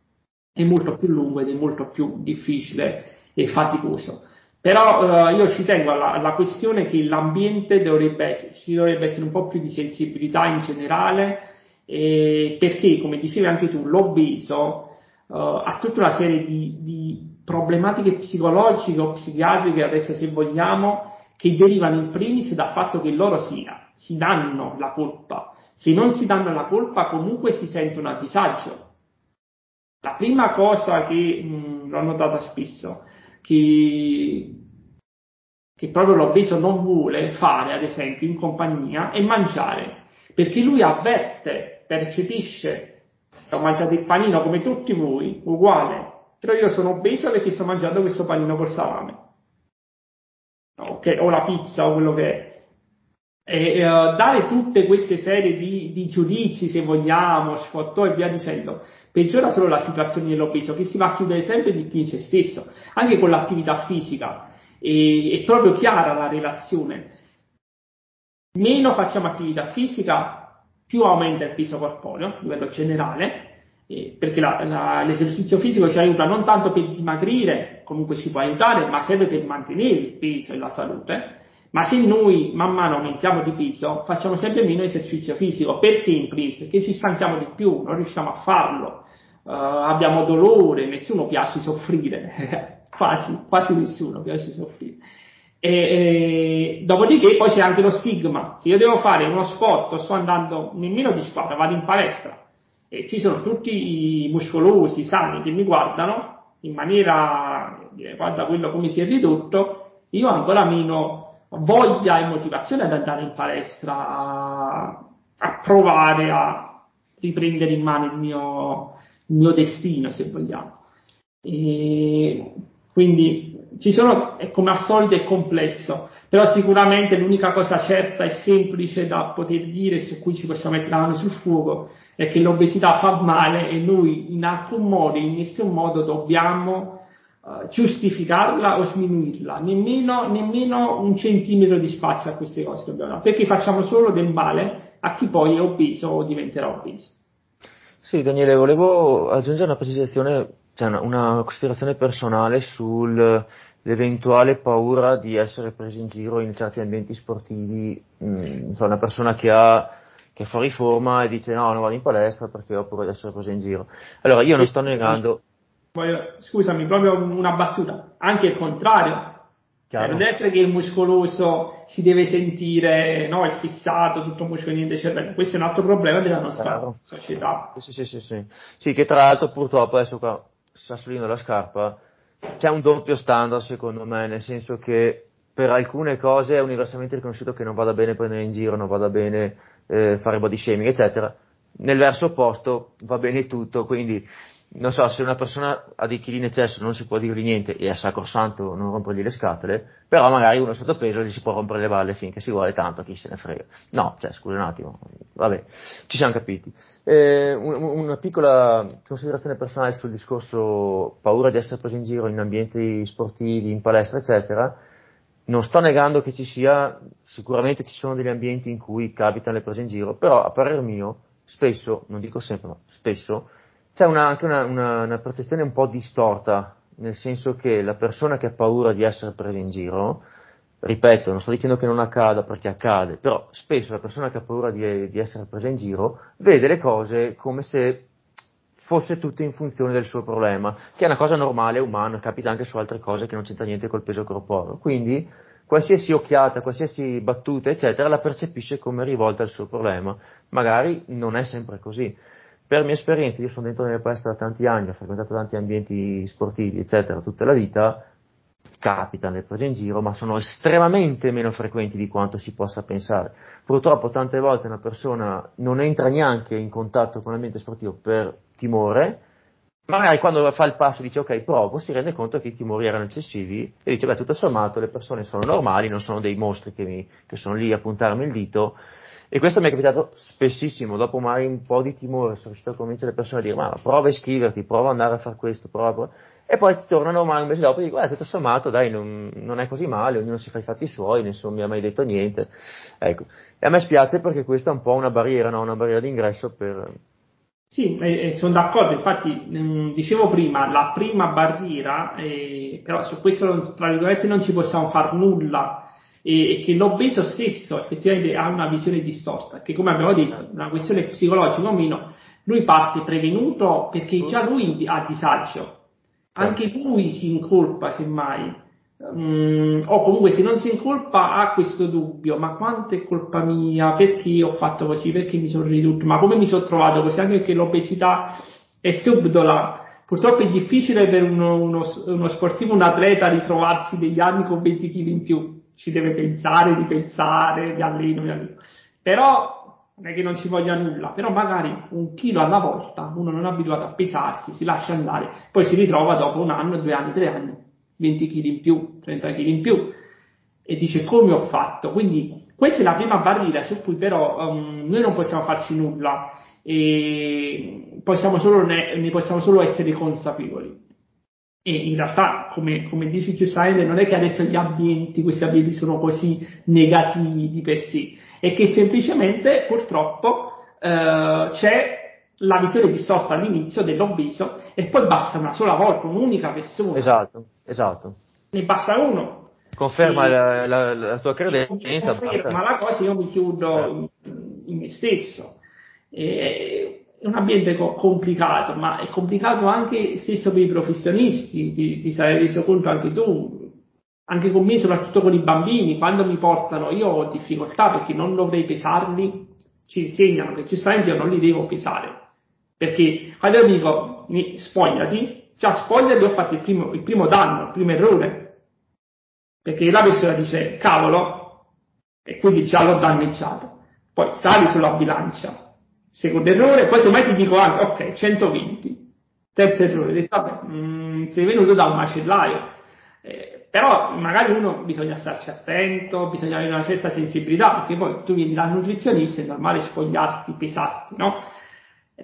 è molto più lungo ed è molto più difficile e faticoso. Però uh, io ci tengo alla, alla, questione che l'ambiente dovrebbe ci dovrebbe essere un po' più di sensibilità in generale, eh, perché, come dicevi anche tu, l'obeso uh, ha tutta una serie di, di problematiche psicologiche o psichiatriche, adesso se vogliamo, che derivano in primis dal fatto che loro si, si danno la colpa. Se non si danno la colpa comunque si sentono a disagio. La prima cosa che mh, l'ho notata spesso, che, che proprio l'obeso non vuole fare, ad esempio, in compagnia, è mangiare, perché lui avverte, percepisce, ho mangiato il panino come tutti voi, uguale, però io sono obeso perché sto mangiando questo panino col salame okay, o la pizza o quello che è. E uh, dare tutte queste serie di, di giudizi, se vogliamo, sfottò e via dicendo, peggiora solo la situazione dell'obeso, che si va a chiudere sempre di più in se stesso, anche con l'attività fisica. E, è proprio chiara la relazione. Meno facciamo attività fisica, più aumenta il peso corporeo, a livello generale, eh, perché la, la, l'esercizio fisico ci aiuta non tanto per dimagrire, comunque ci può aiutare, ma serve per mantenere il peso e la salute. Ma se noi man mano aumentiamo di peso, facciamo sempre meno esercizio fisico. Perché in primis? Perché ci stanchiamo di più, non riusciamo a farlo. uh, abbiamo dolore, nessuno piace soffrire, quasi, quasi nessuno piace soffrire. E, e, dopodiché poi c'è anche lo stigma, se io devo fare uno sport, sto andando nemmeno di squadra, vado in palestra e ci sono tutti i muscolosi, sani che mi guardano in maniera, guarda quello come si è ridotto, io ancora meno voglia e motivazione ad andare in palestra a, a provare a riprendere in mano il mio, il mio destino, se vogliamo. E quindi ci sono, come al solito è complesso, però sicuramente l'unica cosa certa e semplice da poter dire su cui ci possiamo mettere la mano sul fuoco è che l'obesità fa male e noi in alcun modo, in nessun modo dobbiamo uh, giustificarla o sminuirla, nemmeno, nemmeno, un centimetro di spazio a queste cose dobbiamo perché facciamo solo del male a chi poi è obeso o diventerà obeso. Sì, Daniele, volevo aggiungere una precisazione cioè una, una considerazione personale sull'eventuale paura di essere preso in giro in certi ambienti sportivi, mh, mm, una persona che ha che fuori forma e dice no, non vado in palestra perché ho paura di essere preso in giro. Allora io non sto negando. Scusami, proprio una battuta, anche il contrario. Chiaro. Non deve essere che il muscoloso si deve sentire, no, è fissato, tutto muscolo, niente cervello. Questo è un altro problema della nostra Chiaro. società. Sì, sì, sì, sì. Sì, che tra l'altro purtroppo adesso qua Sassolino la scarpa, c'è un doppio standard secondo me, nel senso che per alcune cose è universalmente riconosciuto che non vada bene prendere in giro, non vada bene eh, fare body shaming, eccetera. Nel verso opposto va bene tutto, quindi non so, se una persona ha dei chili in eccesso non si può dirgli niente e è sacrosanto non rompergli le scatole, però magari uno sottopeso gli si può rompere le balle finché si vuole tanto, chi se ne frega. No, cioè, scusa un attimo, vabbè, ci siamo capiti. Eh, una piccola considerazione personale sul discorso paura di essere preso in giro in ambienti sportivi, in palestra, eccetera. Non sto negando che ci sia, sicuramente ci sono degli ambienti in cui capitano le prese in giro, però a parer mio, spesso, non dico sempre, ma spesso, c'è una, anche una, una, una, percezione un po' distorta, nel senso che la persona che ha paura di essere presa in giro, ripeto, non sto dicendo che non accada perché accade, però spesso la persona che ha paura di, di essere presa in giro vede le cose come se fosse tutto in funzione del suo problema, che è una cosa normale, umana, capita anche su altre cose che non c'entra niente col peso corporeo. Quindi qualsiasi occhiata, qualsiasi battuta, eccetera, la percepisce come rivolta al suo problema. Magari non è sempre così per mia esperienza, io sono dentro nelle palestre da tanti anni, ho frequentato tanti ambienti sportivi, eccetera, tutta la vita, capitano le prese in giro, ma sono estremamente meno frequenti di quanto si possa pensare. Purtroppo tante volte una persona non entra neanche in contatto con l'ambiente sportivo per timore, magari quando fa il passo dice ok provo, si rende conto che i timori erano eccessivi e dice beh tutto sommato le persone sono normali, non sono dei mostri che, mi, che sono lì a puntarmi il dito e questo mi è capitato spessissimo, dopo magari un po' di timore, sono riuscito a convincere le persone a dire ma prova a iscriverti, prova ad andare a fare questo, prova, e poi tornano male un mese dopo e dico, eh, tutto sommato, dai, non, non, è così male, ognuno si fa i fatti suoi, nessuno mi ha mai detto niente. Ecco. E a me spiace perché questa è un po' una barriera, no? una barriera d'ingresso per... Sì, eh, sono d'accordo, infatti mh, mm, dicevo prima, la prima barriera, eh, però su questo tra virgolette non ci possiamo fare nulla, e, che l'obeso stesso effettivamente ha una visione distorta, che come abbiamo detto, una questione psicologica o meno, lui parte prevenuto perché già lui ha disagio, anche lui si incolpa semmai, um, o comunque se non si incolpa ha questo dubbio, ma quanto è colpa mia, perché ho fatto così, perché mi sono ridotto, ma come mi sono trovato così, anche perché l'obesità è subdola, Purtroppo è difficile per uno, uno, uno sportivo, un atleta ritrovarsi degli anni con 20 kg in più. Ci deve pensare, di pensare, di alleno, di alleno. Però non è che non ci voglia nulla, però magari un chilo alla volta, uno non è abituato a pesarsi, si lascia andare, poi si ritrova dopo un anno, due anni, tre anni, 20 kg in più, 30 kg in più, e dice come ho fatto. Quindi questa è la prima barriera su cui però um, noi non possiamo farci nulla e possiamo solo ne, ne possiamo solo essere consapevoli. E in realtà, come, come dici giustamente, non è che adesso gli ambienti, questi ambienti sono così negativi di per sé, è che semplicemente purtroppo eh, c'è la visione distorta all'inizio dell'obeso e poi basta una sola volta, un'unica persona. Esatto, esatto. Ne basta uno. Conferma e, la, la, la, tua credenza. Conferma basta. la cosa, io mi chiudo eh. in, in me stesso. E, è un ambiente co- complicato, ma è complicato anche stesso per i professionisti, ti, ti sarai reso conto anche tu, anche con me, soprattutto con i bambini, quando mi portano, io ho difficoltà perché non dovrei pesarli, ci insegnano che giustamente io non li devo pesare. Perché quando io dico spogliati, già spogliati ho fatto il primo, il primo danno, il primo errore. Perché la persona dice cavolo, e quindi già l'ho danneggiato. Poi sali sulla bilancia, secondo errore, poi semmai ti dico anche, ok, 120. Terzo errore, detto, vabbè, mh, sei venuto da un macellaio. Eh, però magari uno bisogna starci attento, bisogna avere una certa sensibilità, perché poi tu vieni dal nutrizionista, è normale spogliarti, pesarti, no?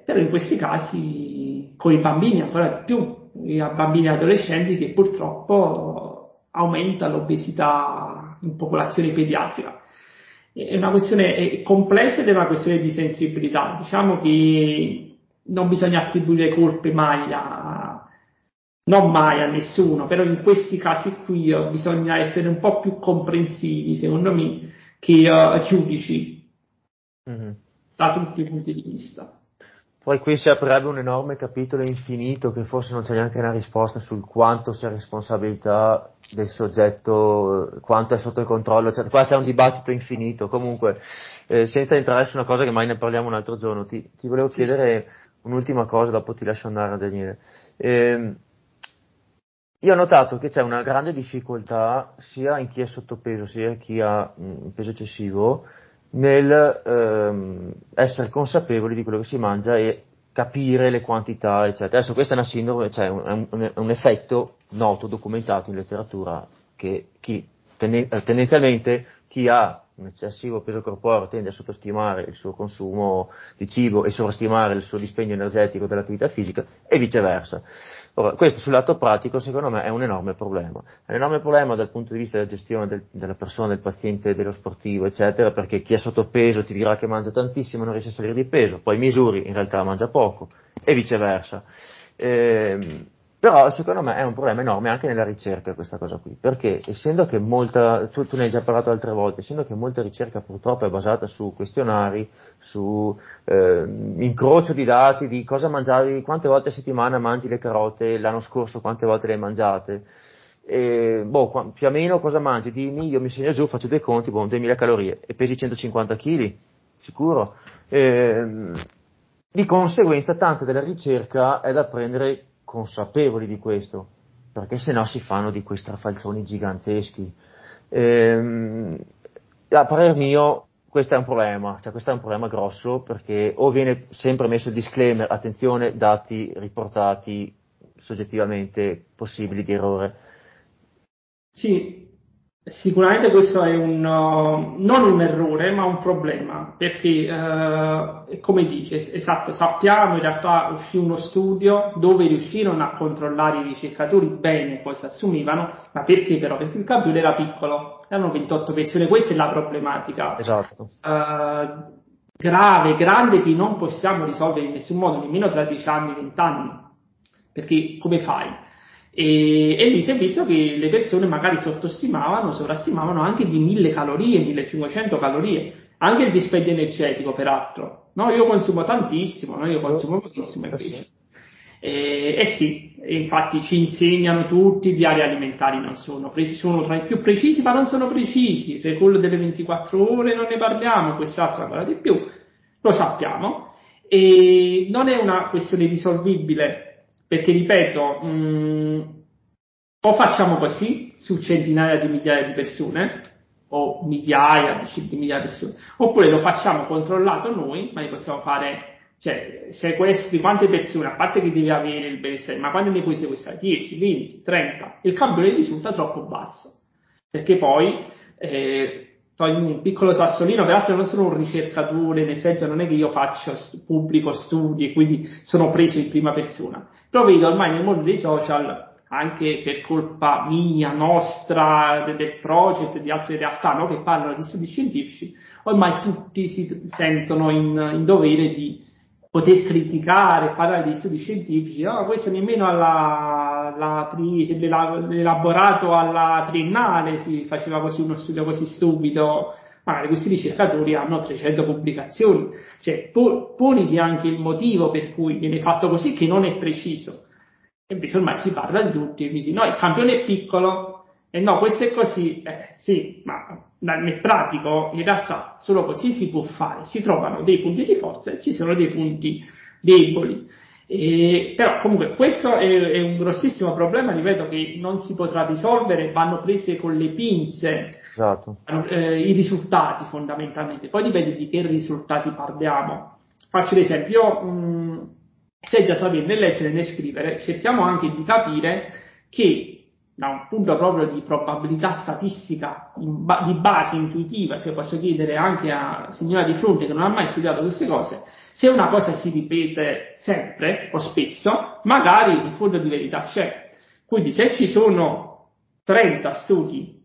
Però in questi casi, con i bambini ancora di più, i bambini e adolescenti che purtroppo aumenta l'obesità in popolazione pediatrica. È una questione complessa ed è una questione di sensibilità. Diciamo che non bisogna attribuire colpe mai a, non mai a nessuno, però in questi casi qui uh, bisogna essere un po' più comprensivi, secondo me, che uh, giudici mm-hmm. da tutti i punti di vista. Poi qui si aprirebbe un enorme capitolo infinito che forse non c'è neanche una risposta sul quanto sia responsabilità del soggetto, quanto è sotto il controllo, cioè, qua c'è un dibattito infinito. Comunque, eh, senza entrare su una cosa che mai ne parliamo un altro giorno, ti, ti volevo chiedere un'ultima cosa, dopo ti lascio andare Daniele. Eh, io ho notato che c'è una grande difficoltà sia in chi è sottopeso sia in chi ha un peso eccessivo nel ehm, essere consapevoli di quello che si mangia e capire le quantità, eccetera. Adesso questa è una sindrome, cioè un, un, un effetto noto, documentato in letteratura, che chi, tendenzialmente chi ha un eccessivo peso corporeo tende a sottostimare il suo consumo di cibo e sovrastimare il suo dispendio energetico dell'attività fisica e viceversa. Ora, questo sul lato pratico secondo me è un enorme problema. È un enorme problema dal punto di vista della gestione del, della persona, del paziente, dello sportivo, eccetera, perché chi è sottopeso ti dirà che mangia tantissimo e non riesce a salire di peso, poi misuri, in realtà mangia poco, e viceversa. Ehm, però secondo me è un problema enorme anche nella ricerca questa cosa qui, perché essendo che molta, tu, tu ne hai già parlato altre volte, essendo che molta ricerca purtroppo è basata su questionari, su eh, incrocio di dati di cosa mangiavi, quante volte a settimana mangi le carote, l'anno scorso quante volte le hai mangiate, e, boh, più o meno cosa mangi, dimmi, io mi segno giù, faccio dei conti, boh, 2000 calorie, e pesi 150 kg, sicuro. E, di conseguenza tanta della ricerca è da prendere consapevoli di questo, perché se no si fanno di quei strafalzoni giganteschi. Ehm, a parer mio questo è un problema, cioè questo è un problema grosso perché o viene sempre messo il disclaimer, attenzione, dati riportati soggettivamente possibili di errore. Sì, Sicuramente questo è un, uh, non un errore, ma un problema, perché, uh, come dice, esatto, sappiamo, in realtà uscì uno studio dove riuscirono a controllare i ricercatori bene cosa assumevano, ma perché però? Perché il campione era piccolo, erano 28 persone, questa è la problematica. Esatto. Uh, grave, grande, che non possiamo risolvere in nessun modo, nemmeno tra 10 anni, 20 anni, perché come fai? E, e, lì si è visto che le persone magari sottostimavano, sovrastimavano anche di 1000 calorie, 1500 calorie, anche il dispendio energetico peraltro. No, io consumo tantissimo, no? io consumo pochissimo invece. Eh, eh sì, infatti ci insegnano tutti i diari alimentari, non sono, preci- sono tra i più precisi, ma non sono precisi. Il quello delle 24 ore non ne parliamo, quest'altro ancora di più, lo sappiamo. E non è una questione risolvibile perché ripeto, mh, mm, o facciamo così su centinaia di migliaia di persone, o migliaia, di migliaia di persone, oppure lo facciamo controllato noi, ma ne possiamo fare, cioè, sequestri quante persone, a parte che devi avere il benessere, ma quante ne puoi sequestrare? 10, 20, 30, il campione risulta troppo basso, perché poi, eh, un piccolo sassolino, peraltro non sono un ricercatore, nel senso non è che io faccio, pubblico studi e quindi sono preso in prima persona, però vedo ormai nel mondo dei social, anche per colpa mia, nostra, del project di altre realtà no, che parlano di studi scientifici, ormai tutti si sentono in, in dovere di poter criticare, parlare di studi scientifici, no, questo nemmeno alla, alla tri, l'elaborato alla triennale si faceva così uno studio così stupido, magari questi ricercatori hanno 300 pubblicazioni, cioè po- poniti anche il motivo per cui viene fatto così che non è preciso. E invece ormai si parla di tutti e dici no, il campione è piccolo, e no, questo è così, eh, sì, ma nel pratico in realtà solo così si può fare, si trovano dei punti di forza e ci sono dei punti deboli. E, però comunque questo è, è, un grossissimo problema, ripeto, che non si potrà risolvere, vanno prese con le pinze esatto. eh, i risultati fondamentalmente, poi dipende di che risultati parliamo. Faccio l'esempio, mh, se già sapere né leggere né scrivere, cerchiamo anche di capire che da un punto proprio di probabilità statistica ba- di base intuitiva, cioè posso chiedere anche a signora di fronte che non ha mai studiato queste cose, se una cosa si ripete sempre o spesso, magari in fondo di verità c'è. Quindi se ci sono 30 studi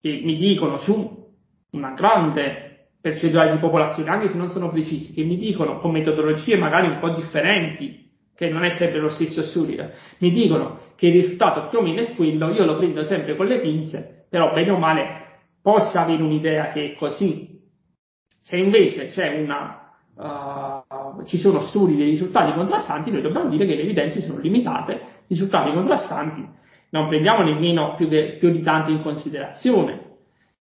che mi dicono su una grande percentuale di popolazione, anche se non sono precisi, che mi dicono con metodologie magari un po' differenti, che non è sempre lo stesso studio, mi dicono che il risultato più o meno è quello, io lo prendo sempre con le pinze, però bene o male posso avere un'idea che è così. Se invece c'è una, uh, ci sono studi dei risultati contrastanti, noi dobbiamo dire che le evidenze sono limitate, risultati contrastanti non prendiamo nemmeno più, che, più di tanto in considerazione.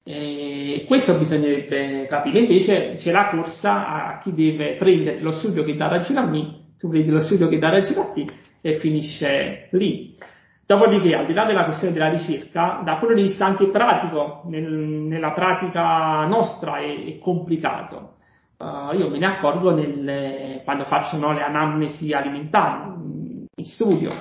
E questo bisognerebbe capire, invece c'è la corsa a chi deve prendere lo studio che dà ragione a me tu vedi lo studio che dà ragione a te e finisce lì. Dopodiché, al di là della questione della ricerca, da punto di vista anche pratico, nel, nella pratica nostra è, è complicato. Uh, io me ne accorgo nelle, quando faccio no, le anamnesi alimentari in studio.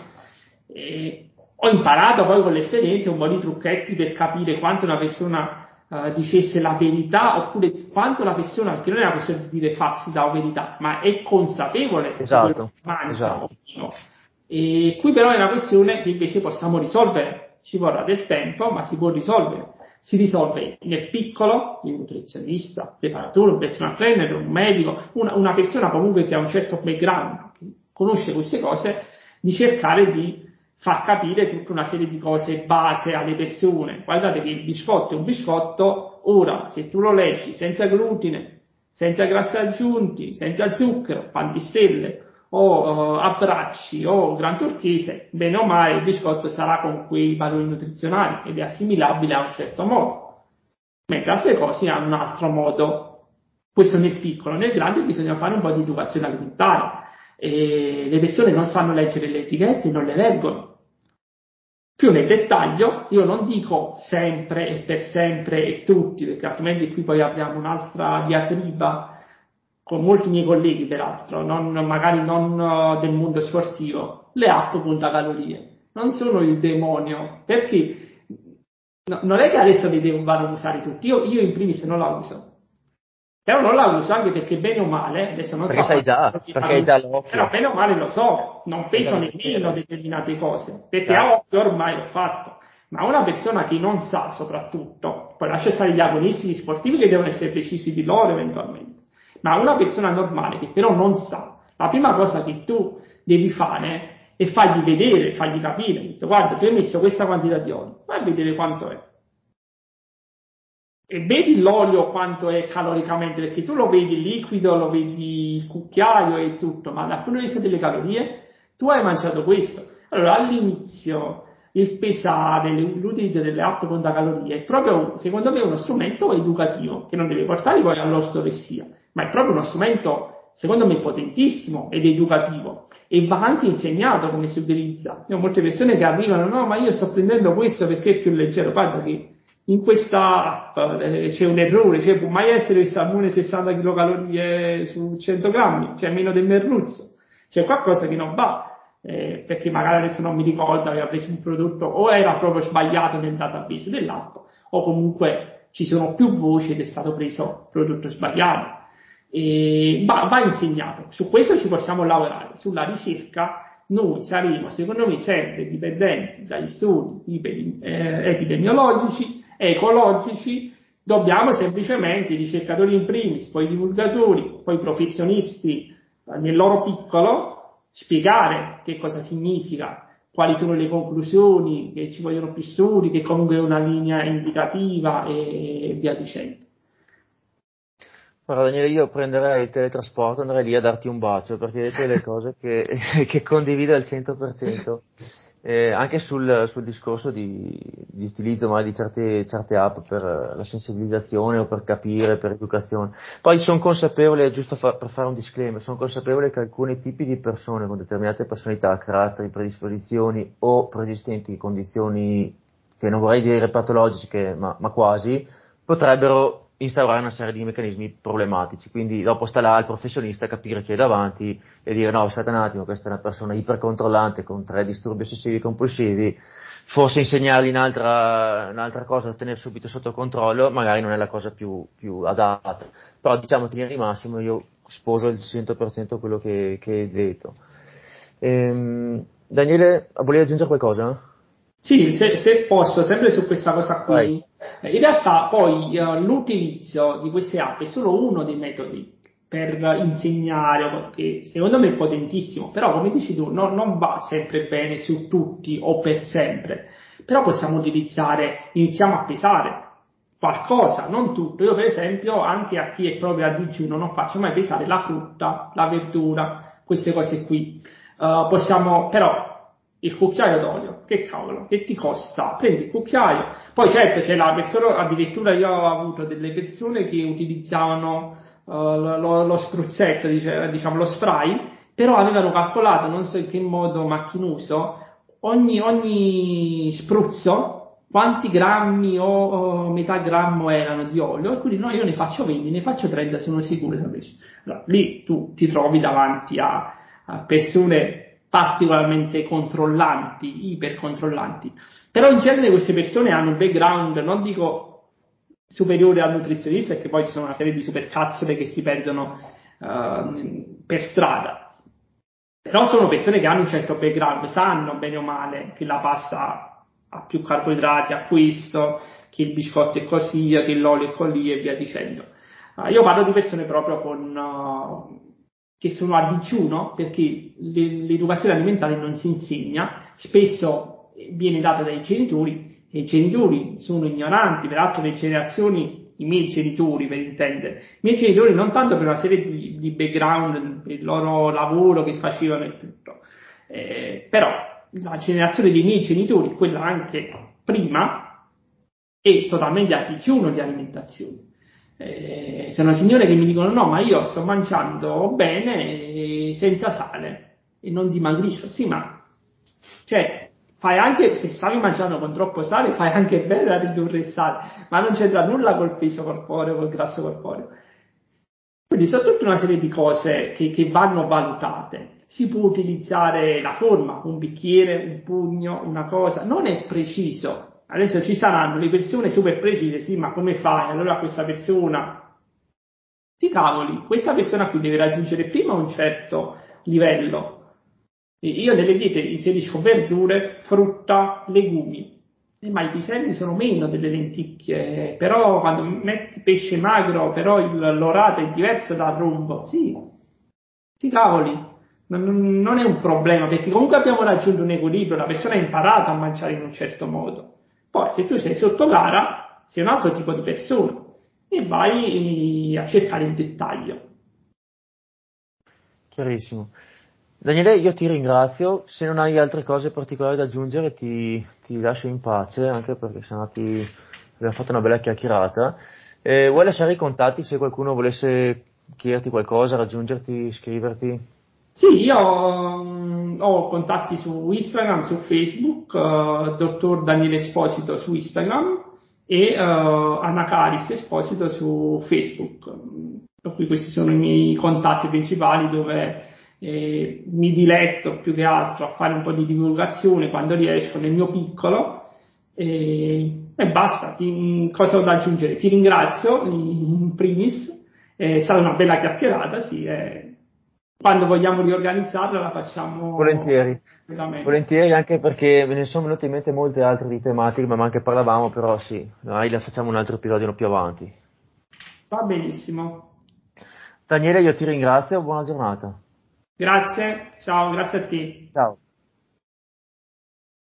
E ho imparato poi con l'esperienza un po' di trucchetti per capire quanto una persona uh, dicesse la verità oppure quanto la persona, perché non è una questione di dire falsità o verità, ma è consapevole esatto, di quello che mangia esatto. no? E qui però è una questione che invece possiamo risolvere, ci vorrà del tempo, ma si può risolvere. Si risolve nel piccolo, il nutrizionista, preparatore, un personal trainer, un medico, una, una persona comunque che ha un certo background, che conosce queste cose, di cercare di fa capire tutta una serie di cose base alle persone. Guardate che il biscotto è un biscotto, ora se tu lo leggi senza glutine, senza grassi aggiunti, senza zucchero, pantistelle o uh, abbracci o gran turchese, bene o male il biscotto sarà con quei valori nutrizionali ed è assimilabile a un certo modo. Mentre altre cose hanno un altro modo. Questo nel piccolo, nel grande bisogna fare un po' di educazione alimentare. E le persone non sanno leggere le etichette, non le leggono più nel dettaglio, io non dico sempre e per sempre e tutti, perché altrimenti qui poi apriamo un'altra diatriba con molti miei colleghi peraltro, non, magari non uh, del mondo sportivo, le app contacalorie non sono il demonio, perché no, non è che adesso le devono usare tutti, io, io in primis non la uso, però non la uso anche perché bene o male, adesso non perché so. Sai già, perché hai già l'occhio. Però bene o male lo so, non peso nemmeno determinate cose, perché a occhio ormai l'ho fatto. Ma una persona che non sa soprattutto, poi lascia stare gli agonisti sportivi che devono essere precisi di loro eventualmente, ma una persona normale che però non sa, la prima cosa che tu devi fare è fargli vedere, fargli capire, guarda, tu hai messo questa quantità di olio, vai a vedere quanto è e vedi l'olio quanto è caloricamente, perché tu lo vedi liquido, lo vedi il cucchiaio e tutto, ma dal punto di vista delle calorie, tu hai mangiato questo. Allora all'inizio il pesare, l'utilizzo delle app contacalorie è proprio, secondo me, uno strumento educativo, che non deve portare poi all'ortodossia, ma è proprio uno strumento, secondo me, potentissimo ed educativo e va anche insegnato come si utilizza. Io ho molte persone che arrivano, no, ma io sto prendendo questo perché è più leggero, guarda che in questa app eh, c'è un errore, cioè può mai essere il salmone 60 kcal su 100 grammi, cioè meno del merluzzo, c'è qualcosa che non va, eh, perché magari adesso non mi ricordo, aveva preso un prodotto o era proprio sbagliato nel database dell'app, o comunque ci sono più voci ed è stato preso prodotto sbagliato. E va, va insegnato, su questo ci possiamo lavorare, sulla ricerca noi saremo, secondo me, sempre dipendenti dagli studi eh, epidemiologici ecologici, dobbiamo semplicemente, i ricercatori in primis, poi i divulgatori, poi i professionisti nel loro piccolo, spiegare che cosa significa, quali sono le conclusioni, che ci vogliono più studi, che comunque è una linea indicativa e via dicendo. Però Daniele io prenderei il teletrasporto e andrei lì a darti un bacio perché hai detto delle cose che, che condivido al 100%. Eh, anche sul, sul discorso di, di, utilizzo magari di certe, certe, app per la sensibilizzazione o per capire, per educazione. Poi sono consapevole, giusto fa, per fare un disclaimer, sono consapevole che alcuni tipi di persone con determinate personalità, caratteri, predisposizioni o preesistenti condizioni che non vorrei dire patologiche, ma, ma quasi, potrebbero instaurare una serie di meccanismi problematici. Quindi dopo sta là il professionista a capire chi è davanti e dire no, aspetta un attimo, questa è una persona ipercontrollante con tre disturbi ossessivi compulsivi, forse insegnargli un'altra, un'altra cosa da tenere subito sotto controllo magari non è la cosa più, più adatta. Però diciamo in linea di massimo io sposo il 100% quello che, che hai detto. Ehm, Daniele, volevi aggiungere qualcosa? Sì, se, se, posso, sempre su questa cosa qui. Vai. In realtà poi uh, l'utilizzo di queste app è solo uno dei metodi per insegnare, che secondo me è potentissimo, però come dici tu no, non va sempre bene su tutti o per sempre, però possiamo utilizzare, iniziamo a pesare qualcosa, non tutto. Io per esempio anche a chi è proprio a digiuno non faccio mai pesare la frutta, la verdura, queste cose qui. Uh, possiamo, però il cucchiaio d'olio, che cavolo, che ti costa? Prendi il cucchiaio, poi certo c'è la persona, addirittura io ho avuto delle persone che utilizzavano uh, lo, lo, spruzzetto, diciamo lo spray, però avevano calcolato, non so in che modo macchinoso, ogni, ogni spruzzo quanti grammi o, o, metà grammo erano di olio e quindi no, io ne faccio 20, ne faccio 30, sono sicuro. Allora, lì tu ti trovi davanti a, a persone particolarmente controllanti, ipercontrollanti. Però in genere queste persone hanno un background, non dico superiore al nutrizionista, perché poi ci sono una serie di supercazzole che si perdono uh, per strada. Però sono persone che hanno un certo background, sanno bene o male che la pasta ha più carboidrati, ha questo, che il biscotto è così, che l'olio è così e via dicendo. Uh, io parlo di persone proprio con uh, che sono a digiuno perché l'educazione alimentare non si insegna, spesso viene data dai genitori e i genitori sono ignoranti, peraltro le generazioni, i miei genitori per intendere, i miei genitori non tanto per una serie di, di background, per il loro lavoro che facevano e tutto, eh, però la generazione dei miei genitori, quella anche prima, è totalmente a digiuno di alimentazione eh, sono signore che mi dicono no, ma io sto mangiando bene senza sale e non dimagrisco. Sì, ma cioè, fai anche, se stavi mangiando con troppo sale, fai anche bene a ridurre il sale, ma non c'entra nulla col peso corporeo, col grasso corporeo. Quindi sono tutta una serie di cose che, che vanno valutate. Si può utilizzare la forma, un bicchiere, un pugno, una cosa, non è preciso, Adesso ci saranno le persone super precise, sì, ma come fai? Allora questa persona, ti cavoli, questa persona qui deve raggiungere prima un certo livello. Io nelle diete inserisco verdure, frutta, legumi, ma i piselli sono meno delle lenticchie, però quando metti pesce magro, però il, l'orata è diverso dal rombo, sì, ti cavoli, non, è un problema, perché comunque abbiamo raggiunto un equilibrio, la persona ha imparato a mangiare in un certo modo. Poi se tu sei sotto gara, sei un altro tipo di persona e vai a cercare il dettaglio. Chiarissimo. Daniele, io ti ringrazio, se non hai altre cose particolari da aggiungere ti, ti lascio in pace, anche perché sennò ti abbiamo fatto una bella chiacchierata. Eh, vuoi lasciare i contatti se qualcuno volesse chiederti qualcosa, raggiungerti, scriverti? Sì, io ho contatti su Instagram, su Facebook, uh, dottor Daniele Esposito su Instagram e uh, Anna Caris Esposito su Facebook. Cui questi sono i miei contatti principali dove eh, mi diletto più che altro a fare un po' di divulgazione quando riesco nel mio piccolo e, e basta. Ti, cosa ho da aggiungere? Ti ringrazio in primis, è stata una bella chiacchierata, sì. È, quando vogliamo riorganizzarla la facciamo volentieri. volentieri anche perché me ne sono venute in mente molte altre di tematiche ma anche parlavamo però sì noi la facciamo un altro episodio più avanti. Va benissimo. Daniele io ti ringrazio buona giornata. Grazie ciao grazie a te. Ciao